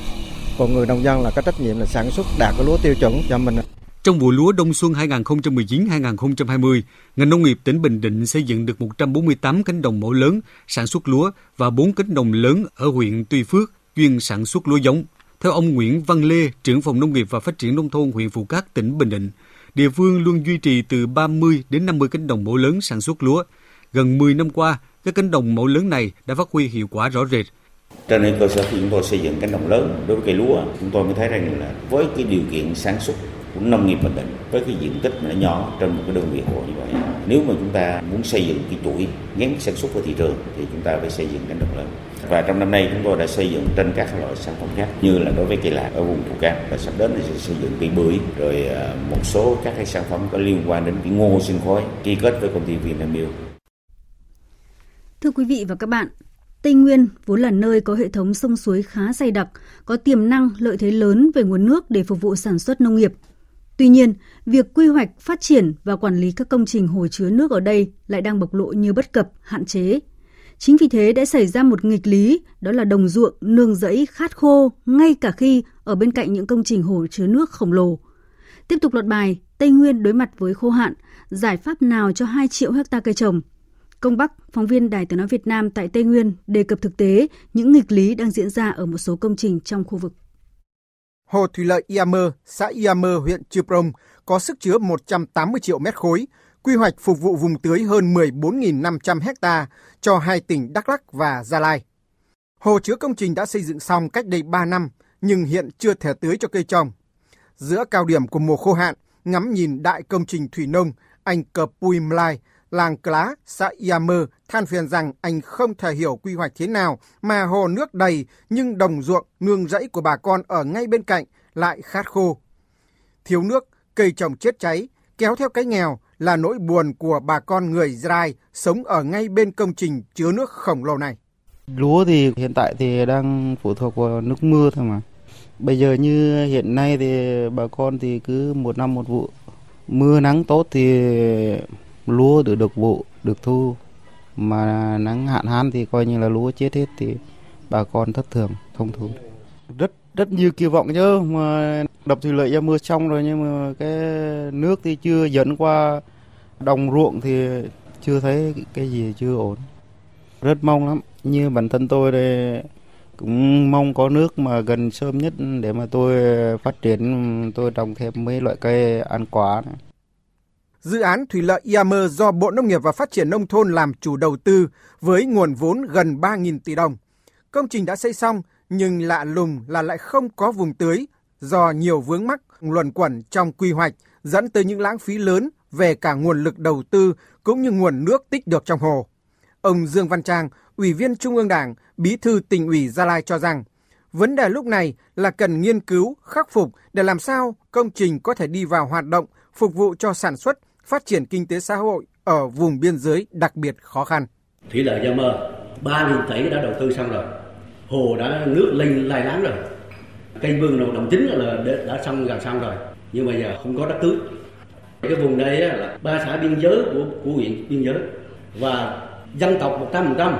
còn người nông dân là có trách nhiệm là sản xuất đạt cái lúa tiêu chuẩn cho mình. Trong vụ lúa đông xuân 2019-2020, ngành nông nghiệp tỉnh Bình Định xây dựng được 148 cánh đồng mẫu lớn sản xuất lúa và 4 cánh đồng lớn ở huyện Tuy Phước chuyên sản xuất lúa giống. Theo ông Nguyễn Văn Lê, trưởng phòng nông nghiệp và phát triển nông thôn huyện Phù Cát, tỉnh Bình Định, địa phương luôn duy trì từ 30 đến 50 cánh đồng mẫu lớn sản xuất lúa. Gần 10 năm qua, các cánh đồng mẫu lớn này đã phát huy hiệu quả rõ rệt trên cơ sở khi chúng tôi xây dựng cánh đồng lớn đối với cây lúa, chúng tôi mới thấy rằng là với cái điều kiện sản xuất của nông nghiệp bình định với cái diện tích nó nhỏ trên một cái đơn vị hộ như vậy nếu mà chúng ta muốn xây dựng cái chuỗi ngắn sản xuất vào thị trường thì chúng ta phải xây dựng cánh đồng lớn và trong năm nay chúng tôi đã xây dựng trên các loại sản phẩm khác như là đối với cây lạc ở vùng Phú cam và sắp đến thì sẽ xây dựng cây bưởi rồi à, một số các cái sản phẩm có liên quan đến cái ngô sinh khối ký kết với công ty Vinamilk. Thưa quý vị và các bạn, Tây Nguyên vốn là nơi có hệ thống sông suối khá dày đặc, có tiềm năng lợi thế lớn về nguồn nước để phục vụ sản xuất nông nghiệp. Tuy nhiên, việc quy hoạch, phát triển và quản lý các công trình hồ chứa nước ở đây lại đang bộc lộ nhiều bất cập, hạn chế. Chính vì thế đã xảy ra một nghịch lý, đó là đồng ruộng, nương rẫy khát khô ngay cả khi ở bên cạnh những công trình hồ chứa nước khổng lồ. Tiếp tục loạt bài, Tây Nguyên đối mặt với khô hạn, giải pháp nào cho 2 triệu hecta cây trồng? Công Bắc, phóng viên Đài Tiếng Nói Việt Nam tại Tây Nguyên đề cập thực tế những nghịch lý đang diễn ra ở một số công trình trong khu vực. Hồ Thủy lợi Iamơ, xã Iamơ, huyện Chư Prong có sức chứa 180 triệu mét khối, quy hoạch phục vụ vùng tưới hơn 14.500 hecta cho hai tỉnh Đắk Lắk và Gia Lai. Hồ chứa công trình đã xây dựng xong cách đây 3 năm, nhưng hiện chưa thể tưới cho cây trồng. Giữa cao điểm của mùa khô hạn, ngắm nhìn đại công trình thủy nông, anh Cờ Pui Mlai, làng Clá, xã Iamer than phiền rằng anh không thể hiểu quy hoạch thế nào mà hồ nước đầy nhưng đồng ruộng, nương rẫy của bà con ở ngay bên cạnh lại khát khô. Thiếu nước, cây trồng chết cháy, kéo theo cái nghèo là nỗi buồn của bà con người Israel sống ở ngay bên công trình chứa nước khổng lồ này. Lúa thì hiện tại thì đang phụ thuộc vào nước mưa thôi mà. Bây giờ như hiện nay thì bà con thì cứ một năm một vụ. Mưa nắng tốt thì lúa được được vụ được thu mà nắng hạn hán thì coi như là lúa chết hết thì bà con thất thường thông thường rất rất nhiều kỳ vọng chứ mà đập thủy lợi ra mưa xong rồi nhưng mà cái nước thì chưa dẫn qua đồng ruộng thì chưa thấy cái gì chưa ổn. Rất mong lắm, như bản thân tôi đây cũng mong có nước mà gần sớm nhất để mà tôi phát triển tôi trồng thêm mấy loại cây ăn quả này. Dự án thủy lợi Iamer do Bộ Nông nghiệp và Phát triển Nông thôn làm chủ đầu tư với nguồn vốn gần 3.000 tỷ đồng. Công trình đã xây xong nhưng lạ lùng là lại không có vùng tưới do nhiều vướng mắc luẩn quẩn trong quy hoạch dẫn tới những lãng phí lớn về cả nguồn lực đầu tư cũng như nguồn nước tích được trong hồ. Ông Dương Văn Trang, Ủy viên Trung ương Đảng, Bí thư tỉnh ủy Gia Lai cho rằng, vấn đề lúc này là cần nghiên cứu, khắc phục để làm sao công trình có thể đi vào hoạt động, phục vụ cho sản xuất, phát triển kinh tế xã hội ở vùng biên giới đặc biệt khó khăn. Thủy lợi Gia Mơ, 3.000 tỷ đã đầu tư xong rồi, hồ đã nước lên lai láng rồi, cây mương đầu đồng chính là đã xong gần xong rồi, nhưng mà giờ không có đất tưới. Cái vùng đây là ba xã biên giới của của huyện biên giới. Và dân tộc 100%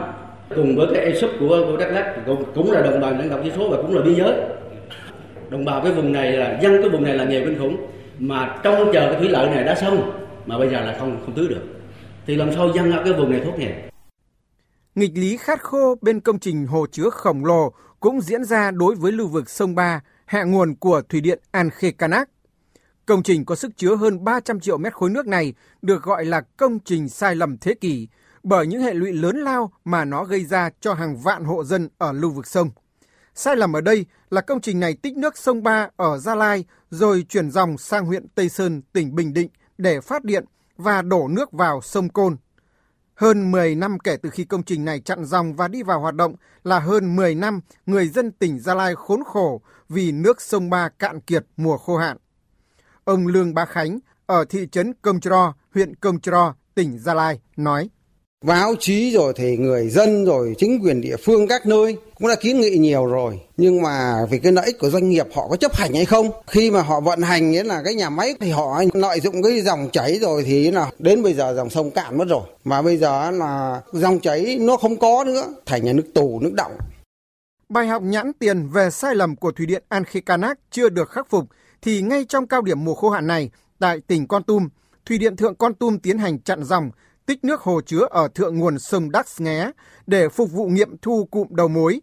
cùng với cái ESUP của, của Đắk Lắk cũng, cũng là đồng bào dân tộc thiểu số và cũng là biên giới. Đồng bào cái vùng này là dân cái vùng này là nghèo kinh khủng. Mà trong chờ cái thủy lợi này đã xong mà bây giờ là không không tưới được thì làm sao dân ở cái vùng này thoát nghèo Nghịch lý khát khô bên công trình hồ chứa khổng lồ cũng diễn ra đối với lưu vực sông Ba, hạ nguồn của thủy điện An Khê Canác. Công trình có sức chứa hơn 300 triệu mét khối nước này được gọi là công trình sai lầm thế kỷ bởi những hệ lụy lớn lao mà nó gây ra cho hàng vạn hộ dân ở lưu vực sông. Sai lầm ở đây là công trình này tích nước sông Ba ở Gia Lai rồi chuyển dòng sang huyện Tây Sơn, tỉnh Bình Định để phát điện và đổ nước vào sông Côn. Hơn 10 năm kể từ khi công trình này chặn dòng và đi vào hoạt động là hơn 10 năm người dân tỉnh Gia Lai khốn khổ vì nước sông Ba cạn kiệt mùa khô hạn. Ông Lương Bá Khánh ở thị trấn Công Trò, huyện Công Trò, tỉnh Gia Lai nói báo chí rồi thì người dân rồi chính quyền địa phương các nơi cũng đã kiến nghị nhiều rồi. Nhưng mà vì cái lợi ích của doanh nghiệp họ có chấp hành hay không? Khi mà họ vận hành nghĩa là cái nhà máy thì họ lợi dụng cái dòng chảy rồi thì là đến bây giờ dòng sông cạn mất rồi. Mà bây giờ là dòng chảy nó không có nữa thành nhà nước tù nước động. Bài học nhãn tiền về sai lầm của thủy điện An Khê Canác chưa được khắc phục thì ngay trong cao điểm mùa khô hạn này tại tỉnh Con Tum, thủy điện thượng Con Tum tiến hành chặn dòng tích nước hồ chứa ở thượng nguồn sông Đắc Nghé để phục vụ nghiệm thu cụm đầu mối.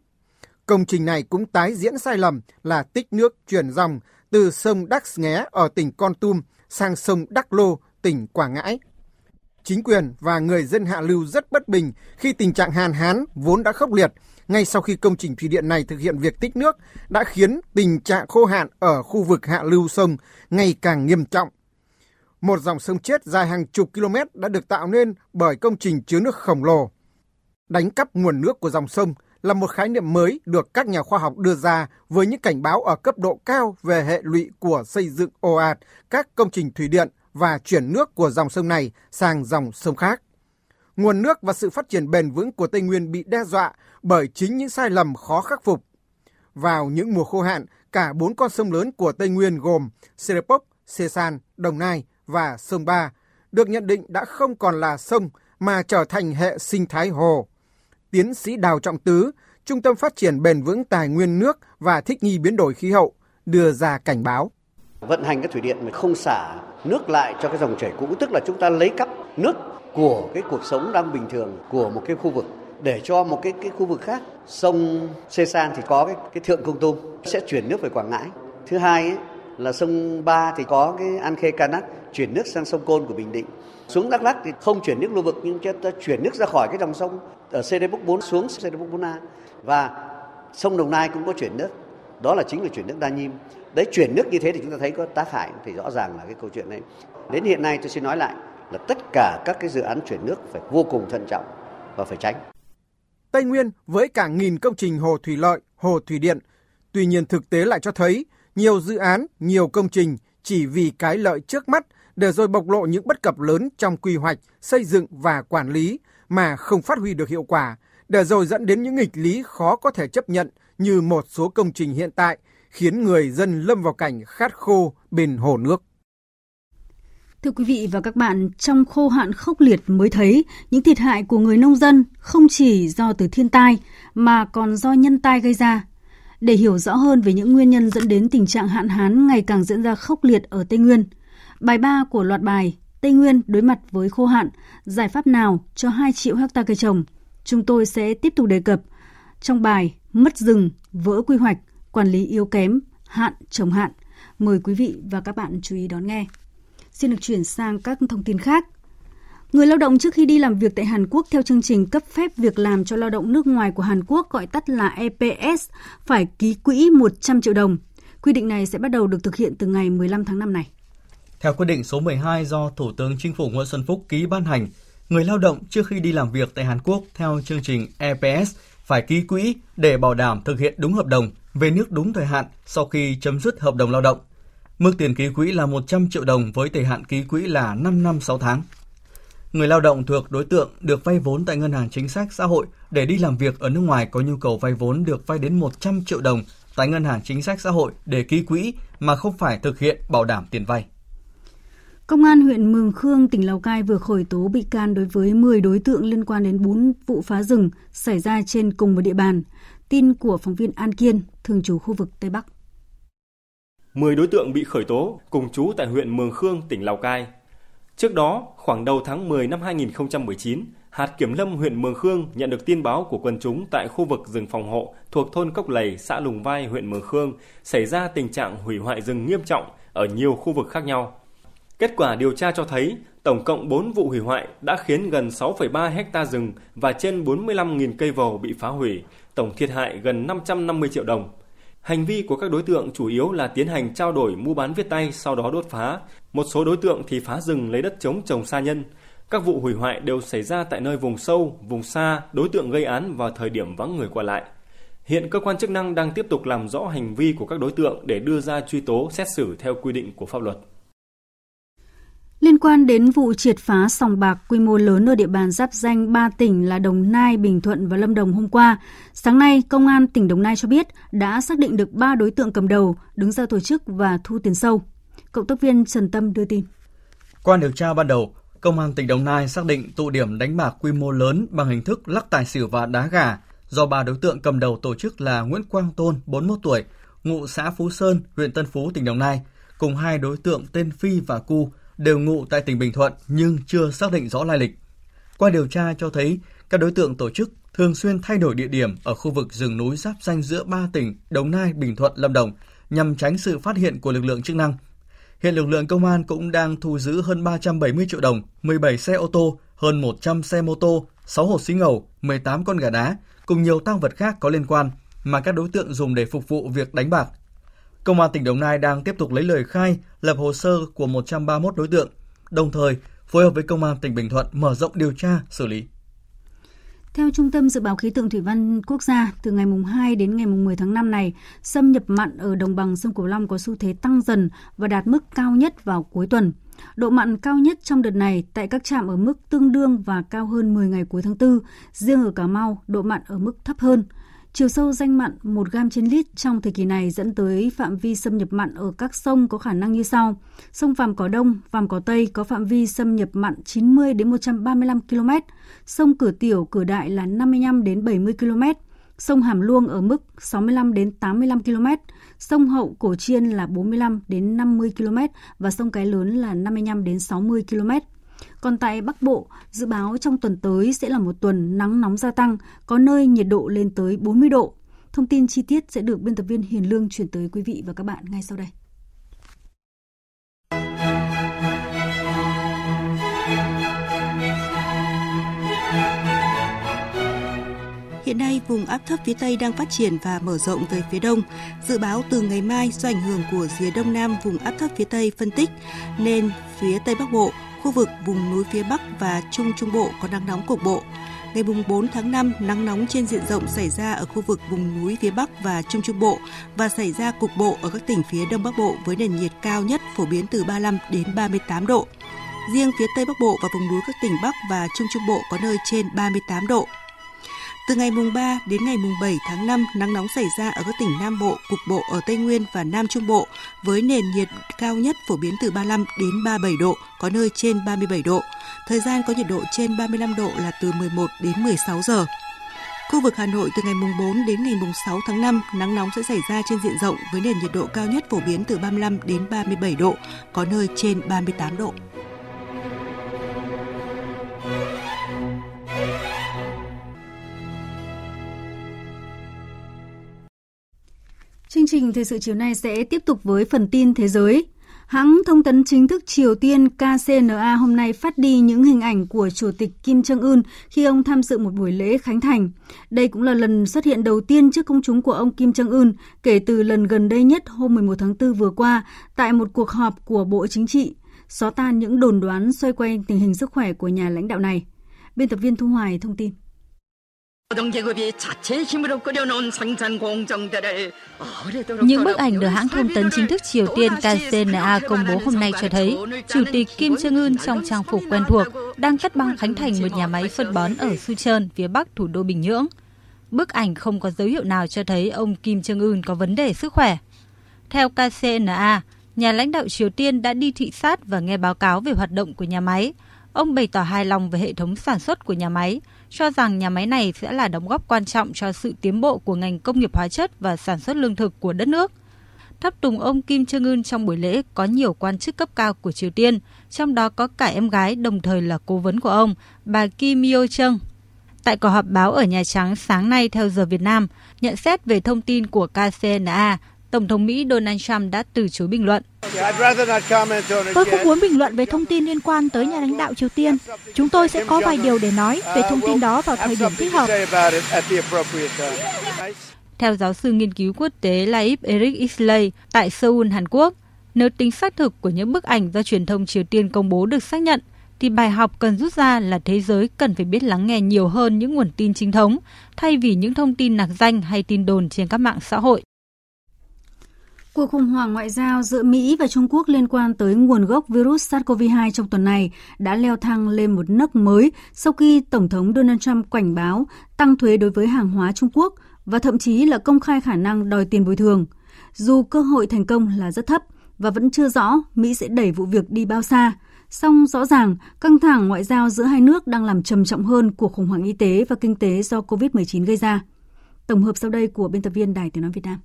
Công trình này cũng tái diễn sai lầm là tích nước chuyển dòng từ sông Đắc Nghé ở tỉnh Con Tum sang sông Đắc Lô, tỉnh Quảng Ngãi. Chính quyền và người dân hạ lưu rất bất bình khi tình trạng hàn hán vốn đã khốc liệt ngay sau khi công trình thủy điện này thực hiện việc tích nước đã khiến tình trạng khô hạn ở khu vực hạ lưu sông ngày càng nghiêm trọng một dòng sông chết dài hàng chục km đã được tạo nên bởi công trình chứa nước khổng lồ. Đánh cắp nguồn nước của dòng sông là một khái niệm mới được các nhà khoa học đưa ra với những cảnh báo ở cấp độ cao về hệ lụy của xây dựng ồ ạt các công trình thủy điện và chuyển nước của dòng sông này sang dòng sông khác. Nguồn nước và sự phát triển bền vững của Tây Nguyên bị đe dọa bởi chính những sai lầm khó khắc phục. Vào những mùa khô hạn, cả bốn con sông lớn của Tây Nguyên gồm Serepok, Sê San, Đồng Nai và sông Ba được nhận định đã không còn là sông mà trở thành hệ sinh thái hồ. Tiến sĩ Đào Trọng Tứ, Trung tâm Phát triển Bền vững Tài nguyên nước và Thích nghi biến đổi khí hậu, đưa ra cảnh báo. Vận hành các thủy điện mà không xả nước lại cho cái dòng chảy cũ, tức là chúng ta lấy cắp nước của cái cuộc sống đang bình thường của một cái khu vực để cho một cái cái khu vực khác. Sông Sê San thì có cái, cái thượng công tôm sẽ chuyển nước về Quảng Ngãi. Thứ hai ấy, là sông Ba thì có cái An Khê Canak chuyển nước sang sông Côn của Bình Định. Xuống Đắk Lắk thì không chuyển nước lưu vực nhưng chúng ta chuyển nước ra khỏi cái dòng sông ở CD Búc 4 xuống CD Búc 4A và sông Đồng Nai cũng có chuyển nước. Đó là chính là chuyển nước đa nhiêm. Đấy chuyển nước như thế thì chúng ta thấy có tác hại thì rõ ràng là cái câu chuyện này. Đến hiện nay tôi xin nói lại là tất cả các cái dự án chuyển nước phải vô cùng thận trọng và phải tránh. Tây Nguyên với cả nghìn công trình hồ thủy lợi, hồ thủy điện, tuy nhiên thực tế lại cho thấy nhiều dự án, nhiều công trình chỉ vì cái lợi trước mắt để rồi bộc lộ những bất cập lớn trong quy hoạch, xây dựng và quản lý mà không phát huy được hiệu quả, để rồi dẫn đến những nghịch lý khó có thể chấp nhận như một số công trình hiện tại khiến người dân lâm vào cảnh khát khô bên hồ nước. Thưa quý vị và các bạn, trong khô hạn khốc liệt mới thấy những thiệt hại của người nông dân không chỉ do từ thiên tai mà còn do nhân tai gây ra. Để hiểu rõ hơn về những nguyên nhân dẫn đến tình trạng hạn hán ngày càng diễn ra khốc liệt ở Tây Nguyên, bài 3 của loạt bài Tây Nguyên đối mặt với khô hạn, giải pháp nào cho 2 triệu hecta cây trồng? Chúng tôi sẽ tiếp tục đề cập trong bài Mất rừng, vỡ quy hoạch, quản lý yếu kém, hạn trồng hạn. Mời quý vị và các bạn chú ý đón nghe. Xin được chuyển sang các thông tin khác. Người lao động trước khi đi làm việc tại Hàn Quốc theo chương trình cấp phép việc làm cho lao động nước ngoài của Hàn Quốc gọi tắt là EPS phải ký quỹ 100 triệu đồng. Quy định này sẽ bắt đầu được thực hiện từ ngày 15 tháng 5 này. Theo quyết định số 12 do Thủ tướng Chính phủ Nguyễn Xuân Phúc ký ban hành, người lao động trước khi đi làm việc tại Hàn Quốc theo chương trình EPS phải ký quỹ để bảo đảm thực hiện đúng hợp đồng về nước đúng thời hạn sau khi chấm dứt hợp đồng lao động. Mức tiền ký quỹ là 100 triệu đồng với thời hạn ký quỹ là 5 năm 6 tháng. Người lao động thuộc đối tượng được vay vốn tại ngân hàng chính sách xã hội để đi làm việc ở nước ngoài có nhu cầu vay vốn được vay đến 100 triệu đồng tại ngân hàng chính sách xã hội để ký quỹ mà không phải thực hiện bảo đảm tiền vay. Công an huyện Mường Khương, tỉnh Lào Cai vừa khởi tố bị can đối với 10 đối tượng liên quan đến 4 vụ phá rừng xảy ra trên cùng một địa bàn. Tin của phóng viên An Kiên, thường trú khu vực Tây Bắc. 10 đối tượng bị khởi tố cùng chú tại huyện Mường Khương, tỉnh Lào Cai. Trước đó, khoảng đầu tháng 10 năm 2019, hạt kiểm lâm huyện Mường Khương nhận được tin báo của quần chúng tại khu vực rừng phòng hộ thuộc thôn Cốc Lầy, xã Lùng Vai, huyện Mường Khương xảy ra tình trạng hủy hoại rừng nghiêm trọng ở nhiều khu vực khác nhau. Kết quả điều tra cho thấy, tổng cộng 4 vụ hủy hoại đã khiến gần 6,3 hecta rừng và trên 45.000 cây vầu bị phá hủy, tổng thiệt hại gần 550 triệu đồng. Hành vi của các đối tượng chủ yếu là tiến hành trao đổi mua bán viết tay sau đó đốt phá. Một số đối tượng thì phá rừng lấy đất chống trồng sa nhân. Các vụ hủy hoại đều xảy ra tại nơi vùng sâu, vùng xa, đối tượng gây án vào thời điểm vắng người qua lại. Hiện cơ quan chức năng đang tiếp tục làm rõ hành vi của các đối tượng để đưa ra truy tố xét xử theo quy định của pháp luật. Liên quan đến vụ triệt phá sòng bạc quy mô lớn ở địa bàn giáp danh 3 tỉnh là Đồng Nai, Bình Thuận và Lâm Đồng hôm qua, sáng nay Công an tỉnh Đồng Nai cho biết đã xác định được 3 đối tượng cầm đầu, đứng ra tổ chức và thu tiền sâu. Cộng tác viên Trần Tâm đưa tin. Qua điều tra ban đầu, Công an tỉnh Đồng Nai xác định tụ điểm đánh bạc quy mô lớn bằng hình thức lắc tài xỉu và đá gà do ba đối tượng cầm đầu tổ chức là Nguyễn Quang Tôn, 41 tuổi, ngụ xã Phú Sơn, huyện Tân Phú, tỉnh Đồng Nai, cùng hai đối tượng tên Phi và Cu, đều ngụ tại tỉnh Bình Thuận nhưng chưa xác định rõ lai lịch. Qua điều tra cho thấy, các đối tượng tổ chức thường xuyên thay đổi địa điểm ở khu vực rừng núi giáp danh giữa ba tỉnh Đồng Nai, Bình Thuận, Lâm Đồng nhằm tránh sự phát hiện của lực lượng chức năng. Hiện lực lượng công an cũng đang thu giữ hơn 370 triệu đồng, 17 xe ô tô, hơn 100 xe mô tô, 6 hộp xí ngầu, 18 con gà đá cùng nhiều tăng vật khác có liên quan mà các đối tượng dùng để phục vụ việc đánh bạc Công an tỉnh Đồng Nai đang tiếp tục lấy lời khai, lập hồ sơ của 131 đối tượng, đồng thời phối hợp với Công an tỉnh Bình Thuận mở rộng điều tra, xử lý. Theo Trung tâm Dự báo Khí tượng Thủy văn Quốc gia, từ ngày mùng 2 đến ngày mùng 10 tháng 5 này, xâm nhập mặn ở đồng bằng sông Cửu Long có xu thế tăng dần và đạt mức cao nhất vào cuối tuần. Độ mặn cao nhất trong đợt này tại các trạm ở mức tương đương và cao hơn 10 ngày cuối tháng 4. Riêng ở Cà Mau, độ mặn ở mức thấp hơn – Chiều sâu danh mặn 1 gram trên lít trong thời kỳ này dẫn tới phạm vi xâm nhập mặn ở các sông có khả năng như sau. Sông Vàm Cỏ Đông, Vàm Cỏ Tây có phạm vi xâm nhập mặn 90 đến 135 km, sông Cửa Tiểu, Cửa Đại là 55 đến 70 km, sông Hàm Luông ở mức 65 đến 85 km, sông Hậu Cổ Chiên là 45 đến 50 km và sông Cái Lớn là 55 đến 60 km. Còn tại Bắc Bộ, dự báo trong tuần tới sẽ là một tuần nắng nóng gia tăng, có nơi nhiệt độ lên tới 40 độ. Thông tin chi tiết sẽ được biên tập viên Hiền Lương chuyển tới quý vị và các bạn ngay sau đây. Hiện nay, vùng áp thấp phía Tây đang phát triển và mở rộng về phía Đông. Dự báo từ ngày mai do ảnh hưởng của rìa Đông Nam vùng áp thấp phía Tây phân tích, nên phía Tây Bắc Bộ khu vực vùng núi phía Bắc và Trung Trung Bộ có nắng nóng cục bộ. Ngày 4 tháng 5, nắng nóng trên diện rộng xảy ra ở khu vực vùng núi phía Bắc và Trung Trung Bộ và xảy ra cục bộ ở các tỉnh phía Đông Bắc Bộ với nền nhiệt cao nhất phổ biến từ 35 đến 38 độ. Riêng phía Tây Bắc Bộ và vùng núi các tỉnh Bắc và Trung Trung Bộ có nơi trên 38 độ. Từ ngày mùng 3 đến ngày mùng 7 tháng 5, nắng nóng xảy ra ở các tỉnh Nam Bộ, cục bộ ở Tây Nguyên và Nam Trung Bộ với nền nhiệt cao nhất phổ biến từ 35 đến 37 độ, có nơi trên 37 độ. Thời gian có nhiệt độ trên 35 độ là từ 11 đến 16 giờ. Khu vực Hà Nội từ ngày mùng 4 đến ngày mùng 6 tháng 5, nắng nóng sẽ xảy ra trên diện rộng với nền nhiệt độ cao nhất phổ biến từ 35 đến 37 độ, có nơi trên 38 độ. Chương trình thời sự chiều nay sẽ tiếp tục với phần tin thế giới. Hãng thông tấn chính thức Triều Tiên KCNA hôm nay phát đi những hình ảnh của Chủ tịch Kim Jong-un khi ông tham dự một buổi lễ khánh thành. Đây cũng là lần xuất hiện đầu tiên trước công chúng của ông Kim Jong-un kể từ lần gần đây nhất hôm 11 tháng 4 vừa qua tại một cuộc họp của Bộ Chính trị, xóa tan những đồn đoán xoay quanh tình hình sức khỏe của nhà lãnh đạo này. Biên tập viên Thu Hoài thông tin. Những bức ảnh được hãng thông tấn chính thức Triều Tiên KCNA công bố hôm nay cho thấy Chủ tịch Kim Jong-un trong trang phục quen thuộc đang cắt băng khánh thành một nhà máy phân bón ở Sucheon, phía bắc thủ đô Bình Nhưỡng. Bức ảnh không có dấu hiệu nào cho thấy ông Kim Jong-un có vấn đề sức khỏe. Theo KCNA, nhà lãnh đạo Triều Tiên đã đi thị sát và nghe báo cáo về hoạt động của nhà máy. Ông bày tỏ hài lòng về hệ thống sản xuất của nhà máy, cho rằng nhà máy này sẽ là đóng góp quan trọng cho sự tiến bộ của ngành công nghiệp hóa chất và sản xuất lương thực của đất nước. Tháp tùng ông Kim Jong Un trong buổi lễ có nhiều quan chức cấp cao của Triều Tiên, trong đó có cả em gái đồng thời là cố vấn của ông, bà Kim Yo Chung. Tại cuộc họp báo ở Nhà Trắng sáng nay theo giờ Việt Nam, nhận xét về thông tin của KCNA, Tổng thống Mỹ Donald Trump đã từ chối bình luận. Tôi không muốn bình luận về thông tin liên quan tới nhà lãnh đạo Triều Tiên. Chúng tôi sẽ có vài điều để nói về thông tin đó vào thời điểm thích hợp. Theo giáo sư nghiên cứu quốc tế Laib Eric Islay tại Seoul, Hàn Quốc, nếu tính xác thực của những bức ảnh do truyền thông Triều Tiên công bố được xác nhận, thì bài học cần rút ra là thế giới cần phải biết lắng nghe nhiều hơn những nguồn tin chính thống, thay vì những thông tin nạc danh hay tin đồn trên các mạng xã hội. Cuộc khủng hoảng ngoại giao giữa Mỹ và Trung Quốc liên quan tới nguồn gốc virus SARS-CoV-2 trong tuần này đã leo thang lên một nấc mới sau khi Tổng thống Donald Trump cảnh báo tăng thuế đối với hàng hóa Trung Quốc và thậm chí là công khai khả năng đòi tiền bồi thường. Dù cơ hội thành công là rất thấp và vẫn chưa rõ Mỹ sẽ đẩy vụ việc đi bao xa, song rõ ràng căng thẳng ngoại giao giữa hai nước đang làm trầm trọng hơn cuộc khủng hoảng y tế và kinh tế do COVID-19 gây ra. Tổng hợp sau đây của biên tập viên Đài Tiếng Nói Việt Nam.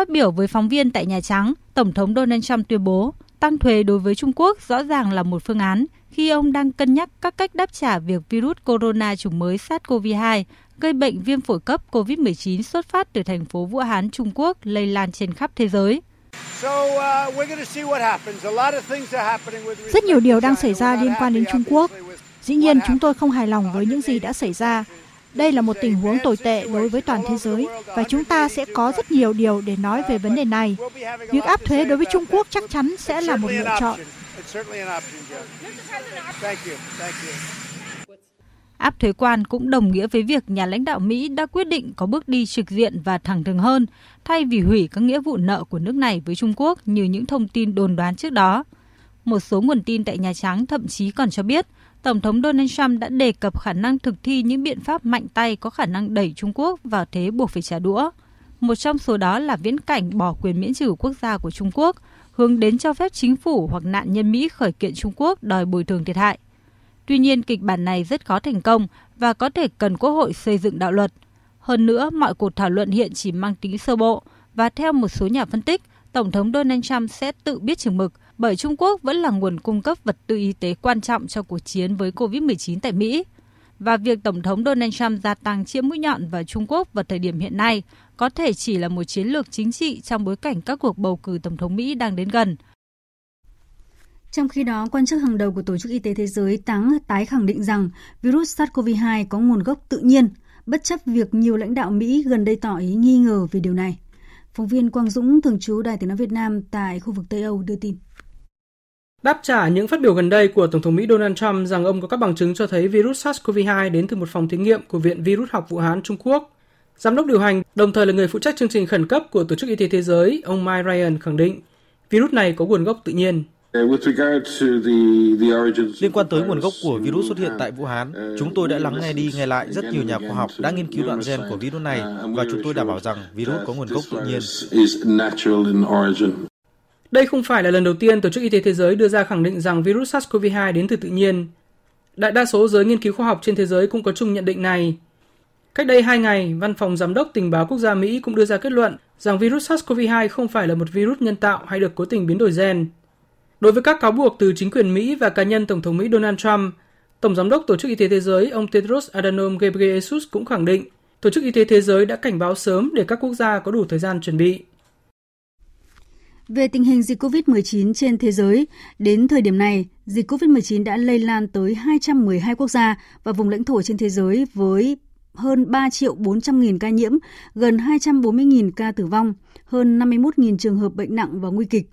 Phát biểu với phóng viên tại Nhà Trắng, Tổng thống Donald Trump tuyên bố tăng thuế đối với Trung Quốc rõ ràng là một phương án khi ông đang cân nhắc các cách đáp trả việc virus corona chủng mới SARS-CoV-2 gây bệnh viêm phổi cấp COVID-19 xuất phát từ thành phố Vũ Hán, Trung Quốc lây lan trên khắp thế giới. Rất nhiều điều đang xảy ra liên quan đến Trung Quốc. Dĩ nhiên, chúng tôi không hài lòng với những gì đã xảy ra đây là một tình huống tồi tệ đối với toàn thế giới và chúng ta sẽ có rất nhiều điều để nói về vấn đề này. Việc áp thuế đối với Trung Quốc chắc chắn sẽ là một lựa chọn. Áp thuế quan cũng đồng nghĩa với việc nhà lãnh đạo Mỹ đã quyết định có bước đi trực diện và thẳng thừng hơn, thay vì hủy các nghĩa vụ nợ của nước này với Trung Quốc như những thông tin đồn đoán trước đó. Một số nguồn tin tại Nhà Trắng thậm chí còn cho biết Tổng thống Donald Trump đã đề cập khả năng thực thi những biện pháp mạnh tay có khả năng đẩy Trung Quốc vào thế buộc phải trả đũa. Một trong số đó là viễn cảnh bỏ quyền miễn trừ quốc gia của Trung Quốc, hướng đến cho phép chính phủ hoặc nạn nhân Mỹ khởi kiện Trung Quốc đòi bồi thường thiệt hại. Tuy nhiên, kịch bản này rất khó thành công và có thể cần Quốc hội xây dựng đạo luật. Hơn nữa, mọi cuộc thảo luận hiện chỉ mang tính sơ bộ và theo một số nhà phân tích, Tổng thống Donald Trump sẽ tự biết chừng mực bởi Trung Quốc vẫn là nguồn cung cấp vật tư y tế quan trọng cho cuộc chiến với COVID-19 tại Mỹ. Và việc Tổng thống Donald Trump gia tăng chiếm mũi nhọn vào Trung Quốc vào thời điểm hiện nay có thể chỉ là một chiến lược chính trị trong bối cảnh các cuộc bầu cử Tổng thống Mỹ đang đến gần. Trong khi đó, quan chức hàng đầu của Tổ chức Y tế Thế giới táng tái khẳng định rằng virus SARS-CoV-2 có nguồn gốc tự nhiên, bất chấp việc nhiều lãnh đạo Mỹ gần đây tỏ ý nghi ngờ về điều này. Phóng viên Quang Dũng, thường trú Đài tiếng nói Việt Nam tại khu vực Tây Âu đưa tin. Đáp trả những phát biểu gần đây của Tổng thống Mỹ Donald Trump rằng ông có các bằng chứng cho thấy virus SARS-CoV-2 đến từ một phòng thí nghiệm của Viện Virus học Vũ Hán Trung Quốc. Giám đốc điều hành, đồng thời là người phụ trách chương trình khẩn cấp của Tổ chức Y tế Thế giới, ông Mike Ryan khẳng định virus này có nguồn gốc tự nhiên. Liên quan tới nguồn gốc của virus xuất hiện tại Vũ Hán, chúng tôi đã lắng nghe đi nghe lại rất nhiều nhà khoa học đã nghiên cứu đoạn gen của virus này và chúng tôi đảm bảo rằng virus có nguồn gốc tự nhiên. Đây không phải là lần đầu tiên Tổ chức Y tế Thế giới đưa ra khẳng định rằng virus SARS-CoV-2 đến từ tự nhiên. Đại đa số giới nghiên cứu khoa học trên thế giới cũng có chung nhận định này. Cách đây 2 ngày, Văn phòng Giám đốc Tình báo Quốc gia Mỹ cũng đưa ra kết luận rằng virus SARS-CoV-2 không phải là một virus nhân tạo hay được cố tình biến đổi gen. Đối với các cáo buộc từ chính quyền Mỹ và cá nhân Tổng thống Mỹ Donald Trump, Tổng Giám đốc Tổ chức Y tế Thế giới ông Tedros Adhanom Ghebreyesus cũng khẳng định Tổ chức Y tế Thế giới đã cảnh báo sớm để các quốc gia có đủ thời gian chuẩn bị. Về tình hình dịch COVID-19 trên thế giới, đến thời điểm này, dịch COVID-19 đã lây lan tới 212 quốc gia và vùng lãnh thổ trên thế giới với hơn 3 triệu 400 nghìn ca nhiễm, gần 240 nghìn ca tử vong, hơn 51 nghìn trường hợp bệnh nặng và nguy kịch.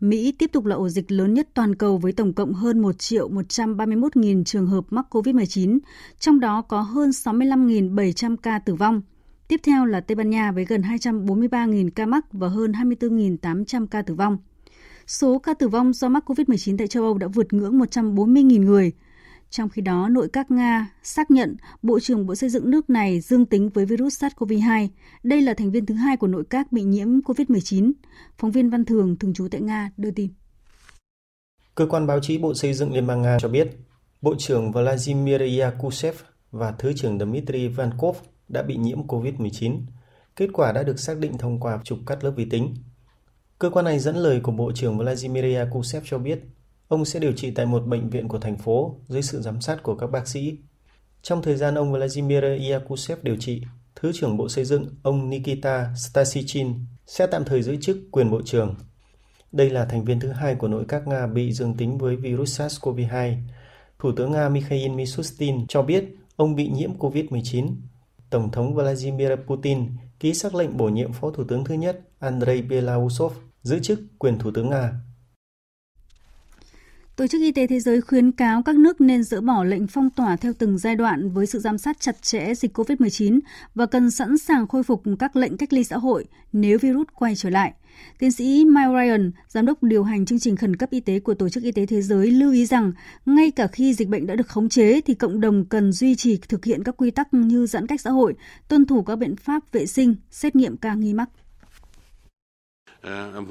Mỹ tiếp tục là ổ dịch lớn nhất toàn cầu với tổng cộng hơn 1 triệu 131 nghìn trường hợp mắc COVID-19, trong đó có hơn 65.700 ca tử vong. Tiếp theo là Tây Ban Nha với gần 243.000 ca mắc và hơn 24.800 ca tử vong. Số ca tử vong do mắc COVID-19 tại châu Âu đã vượt ngưỡng 140.000 người. Trong khi đó, nội các Nga xác nhận Bộ trưởng Bộ Xây dựng nước này dương tính với virus SARS-CoV-2. Đây là thành viên thứ hai của nội các bị nhiễm COVID-19. Phóng viên Văn Thường, thường trú tại Nga, đưa tin. Cơ quan báo chí Bộ Xây dựng Liên bang Nga cho biết, Bộ trưởng Vladimir Yakusev và Thứ trưởng Dmitry Vankov đã bị nhiễm COVID-19. Kết quả đã được xác định thông qua chụp cắt lớp vi tính. Cơ quan này dẫn lời của Bộ trưởng Vladimir Yakusev cho biết, ông sẽ điều trị tại một bệnh viện của thành phố dưới sự giám sát của các bác sĩ. Trong thời gian ông Vladimir Yakusev điều trị, Thứ trưởng Bộ Xây dựng ông Nikita Stasichin sẽ tạm thời giữ chức quyền Bộ trưởng. Đây là thành viên thứ hai của nội các Nga bị dương tính với virus SARS-CoV-2. Thủ tướng Nga Mikhail Mishustin cho biết ông bị nhiễm COVID-19 Tổng thống Vladimir Putin ký xác lệnh bổ nhiệm Phó Thủ tướng thứ nhất Andrei Belousov giữ chức quyền Thủ tướng Nga. Tổ chức Y tế Thế giới khuyến cáo các nước nên dỡ bỏ lệnh phong tỏa theo từng giai đoạn với sự giám sát chặt chẽ dịch COVID-19 và cần sẵn sàng khôi phục các lệnh cách ly xã hội nếu virus quay trở lại. Tiến sĩ Mike Ryan, giám đốc điều hành chương trình khẩn cấp y tế của Tổ chức Y tế Thế giới lưu ý rằng ngay cả khi dịch bệnh đã được khống chế thì cộng đồng cần duy trì thực hiện các quy tắc như giãn cách xã hội, tuân thủ các biện pháp vệ sinh, xét nghiệm ca nghi mắc. Uh,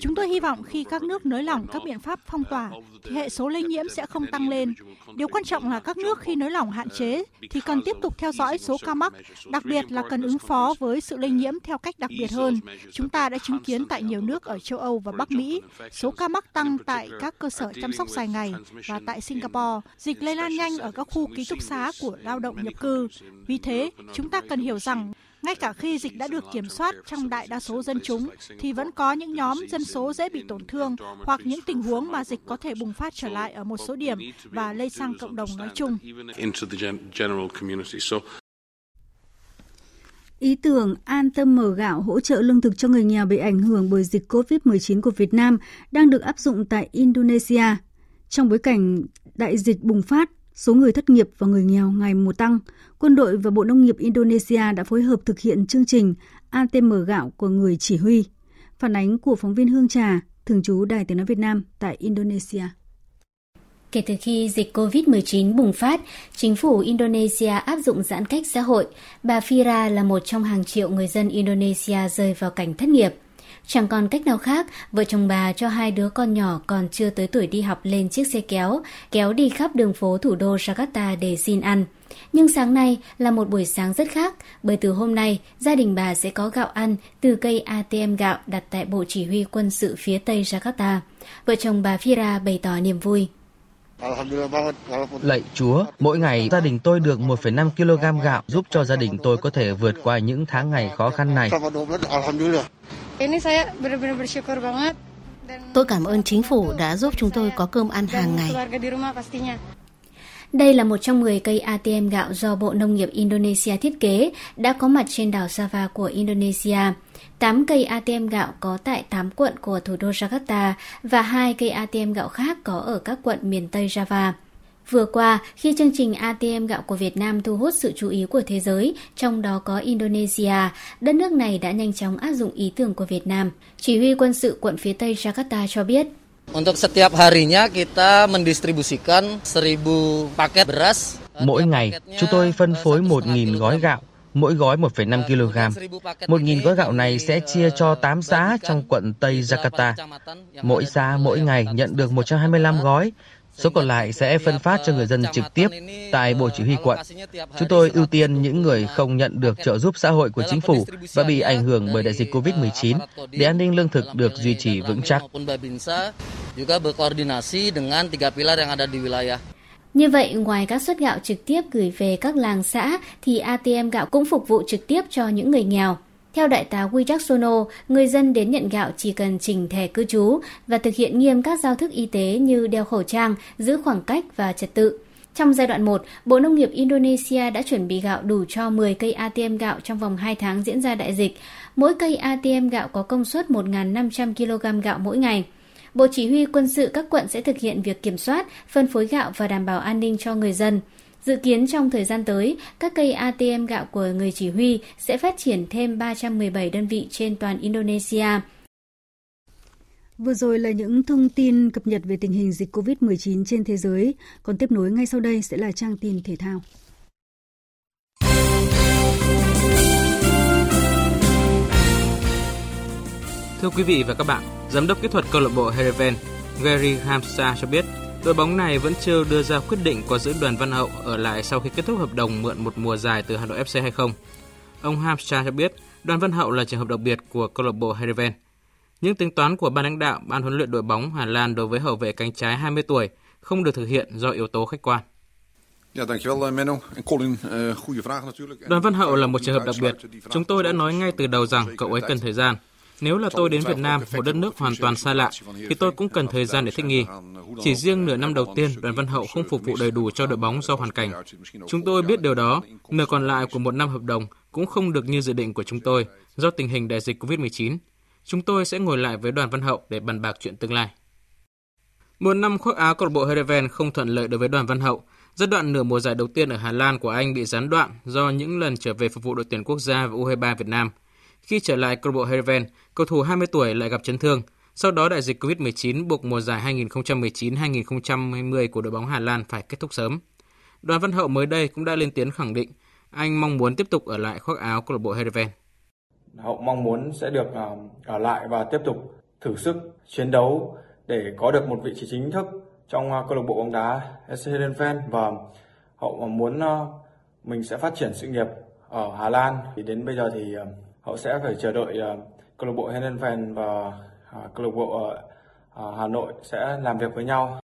Chúng tôi hy vọng khi các nước nới lỏng các biện pháp phong tỏa thì hệ số lây nhiễm sẽ không tăng lên. Điều quan trọng là các nước khi nới lỏng hạn chế thì cần tiếp tục theo dõi số ca mắc, đặc biệt là cần ứng phó với sự lây nhiễm theo cách đặc biệt hơn. Chúng ta đã chứng kiến tại nhiều nước ở châu Âu và Bắc Mỹ, số ca mắc tăng tại các cơ sở chăm sóc dài ngày và tại Singapore, dịch lây lan nhanh ở các khu ký túc xá của lao động nhập cư. Vì thế, chúng ta cần hiểu rằng ngay cả khi dịch đã được kiểm soát trong đại đa số dân chúng, thì vẫn có những nhóm dân số dễ bị tổn thương hoặc những tình huống mà dịch có thể bùng phát trở lại ở một số điểm và lây sang cộng đồng nói chung. Ý tưởng an tâm mở gạo hỗ trợ lương thực cho người nghèo bị ảnh hưởng bởi dịch COVID-19 của Việt Nam đang được áp dụng tại Indonesia. Trong bối cảnh đại dịch bùng phát, Số người thất nghiệp và người nghèo ngày một tăng, quân đội và Bộ Nông nghiệp Indonesia đã phối hợp thực hiện chương trình ATM gạo của người chỉ huy. Phản ánh của phóng viên Hương Trà, thường trú Đài Tiếng Nói Việt Nam tại Indonesia. Kể từ khi dịch COVID-19 bùng phát, chính phủ Indonesia áp dụng giãn cách xã hội. Bà Fira là một trong hàng triệu người dân Indonesia rơi vào cảnh thất nghiệp. Chẳng còn cách nào khác, vợ chồng bà cho hai đứa con nhỏ còn chưa tới tuổi đi học lên chiếc xe kéo, kéo đi khắp đường phố thủ đô Jakarta để xin ăn. Nhưng sáng nay là một buổi sáng rất khác, bởi từ hôm nay, gia đình bà sẽ có gạo ăn từ cây ATM gạo đặt tại Bộ Chỉ huy quân sự phía Tây Jakarta. Vợ chồng bà Fira bày tỏ niềm vui. Lạy Chúa, mỗi ngày gia đình tôi được 1,5 kg gạo giúp cho gia đình tôi có thể vượt qua những tháng ngày khó khăn này. Tôi cảm ơn chính phủ đã giúp chúng tôi có cơm ăn hàng ngày. Đây là một trong 10 cây ATM gạo do Bộ Nông nghiệp Indonesia thiết kế, đã có mặt trên đảo Java của Indonesia. 8 cây ATM gạo có tại 8 quận của thủ đô Jakarta và 2 cây ATM gạo khác có ở các quận miền Tây Java. Vừa qua, khi chương trình ATM gạo của Việt Nam thu hút sự chú ý của thế giới, trong đó có Indonesia, đất nước này đã nhanh chóng áp dụng ý tưởng của Việt Nam. Chỉ huy quân sự quận phía Tây Jakarta cho biết, Untuk setiap harinya kita mendistribusikan 1000 paket beras. Mỗi ngày, chúng tôi phân phối 1.000 gói gạo mỗi gói 1,5 kg. 1.000 gói gạo này sẽ chia cho 8 xã trong quận Tây Jakarta. Mỗi xã mỗi ngày nhận được 125 gói, số còn lại sẽ phân phát cho người dân trực tiếp tại Bộ Chỉ huy quận. Chúng tôi ưu tiên những người không nhận được trợ giúp xã hội của chính phủ và bị ảnh hưởng bởi đại dịch COVID-19 để an ninh lương thực được duy trì vững chắc. Như vậy, ngoài các suất gạo trực tiếp gửi về các làng xã, thì ATM gạo cũng phục vụ trực tiếp cho những người nghèo. Theo đại tá Wijaksono, người dân đến nhận gạo chỉ cần trình thẻ cư trú và thực hiện nghiêm các giao thức y tế như đeo khẩu trang, giữ khoảng cách và trật tự. Trong giai đoạn 1, Bộ Nông nghiệp Indonesia đã chuẩn bị gạo đủ cho 10 cây ATM gạo trong vòng 2 tháng diễn ra đại dịch. Mỗi cây ATM gạo có công suất 1.500 kg gạo mỗi ngày. Bộ Chỉ huy quân sự các quận sẽ thực hiện việc kiểm soát, phân phối gạo và đảm bảo an ninh cho người dân. Dự kiến trong thời gian tới, các cây ATM gạo của người chỉ huy sẽ phát triển thêm 317 đơn vị trên toàn Indonesia. Vừa rồi là những thông tin cập nhật về tình hình dịch COVID-19 trên thế giới, còn tiếp nối ngay sau đây sẽ là trang tin thể thao. Thưa quý vị và các bạn, giám đốc kỹ thuật câu lạc bộ Heerenveen Gary Hamstar cho biết đội bóng này vẫn chưa đưa ra quyết định có giữ đoàn Văn Hậu ở lại sau khi kết thúc hợp đồng mượn một mùa dài từ Hà Nội FC hay không. Ông Hamstar cho biết đoàn Văn Hậu là trường hợp đặc biệt của câu lạc bộ Heerenveen. Những tính toán của ban lãnh đạo, ban huấn luyện đội bóng Hà Lan đối với hậu vệ cánh trái 20 tuổi không được thực hiện do yếu tố khách quan. Colin, uh. Đoàn Văn Hậu là một trường hợp đặc biệt. Chúng tôi đã nói ngay từ đầu rằng cậu ấy cần thời gian. Nếu là tôi đến Việt Nam, một đất nước hoàn toàn xa lạ, thì tôi cũng cần thời gian để thích nghi. Chỉ riêng nửa năm đầu tiên, đoàn Văn Hậu không phục vụ đầy đủ cho đội bóng do hoàn cảnh. Chúng tôi biết điều đó, nửa còn lại của một năm hợp đồng cũng không được như dự định của chúng tôi do tình hình đại dịch COVID-19. Chúng tôi sẽ ngồi lại với đoàn Văn Hậu để bàn bạc chuyện tương lai. Một năm khoác áo câu lạc bộ Heerenveen không thuận lợi đối với đoàn Văn Hậu. Giai đoạn nửa mùa giải đầu tiên ở Hà Lan của anh bị gián đoạn do những lần trở về phục vụ đội tuyển quốc gia và U23 Việt Nam – khi trở lại câu lạc bộ Heerenveen, cầu thủ 20 tuổi lại gặp chấn thương. Sau đó đại dịch Covid-19 buộc mùa giải 2019-2020 của đội bóng Hà Lan phải kết thúc sớm. Đoàn Văn Hậu mới đây cũng đã lên tiếng khẳng định anh mong muốn tiếp tục ở lại khoác áo câu lạc bộ Heerenveen. Hậu mong muốn sẽ được ờ, ở lại và tiếp tục thử sức chiến đấu để có được một vị trí chính thức trong ờ, câu lạc bộ bóng đá SC Heerenveen và Hậu muốn ờ, mình sẽ phát triển sự nghiệp ở Hà Lan thì đến bây giờ thì họ sẽ phải chờ đợi uh, câu lạc bộ Heerenveen và uh, câu lạc bộ uh, Hà Nội sẽ làm việc với nhau.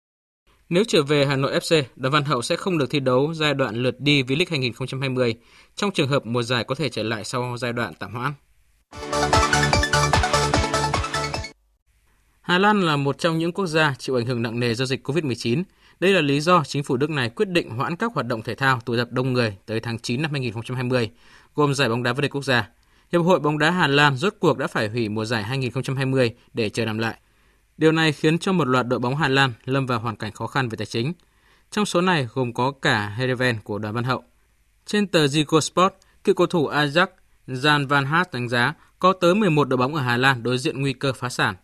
Nếu trở về Hà Nội FC, Đoàn Văn Hậu sẽ không được thi đấu giai đoạn lượt đi V-League 2020 trong trường hợp mùa giải có thể trở lại sau giai đoạn tạm hoãn. Hà Lan là một trong những quốc gia chịu ảnh hưởng nặng nề do dịch COVID-19. Đây là lý do chính phủ nước này quyết định hoãn các hoạt động thể thao tụ tập đông người tới tháng 9 năm 2020, gồm giải bóng đá vô địch quốc gia. Hiệp hội bóng đá Hà Lan rốt cuộc đã phải hủy mùa giải 2020 để chờ làm lại. Điều này khiến cho một loạt đội bóng Hà Lan lâm vào hoàn cảnh khó khăn về tài chính. Trong số này gồm có cả Heerenveen của đoàn Văn Hậu. Trên tờ Zico Sport, cựu cầu thủ Ajax Jan Van Hart đánh giá có tới 11 đội bóng ở Hà Lan đối diện nguy cơ phá sản.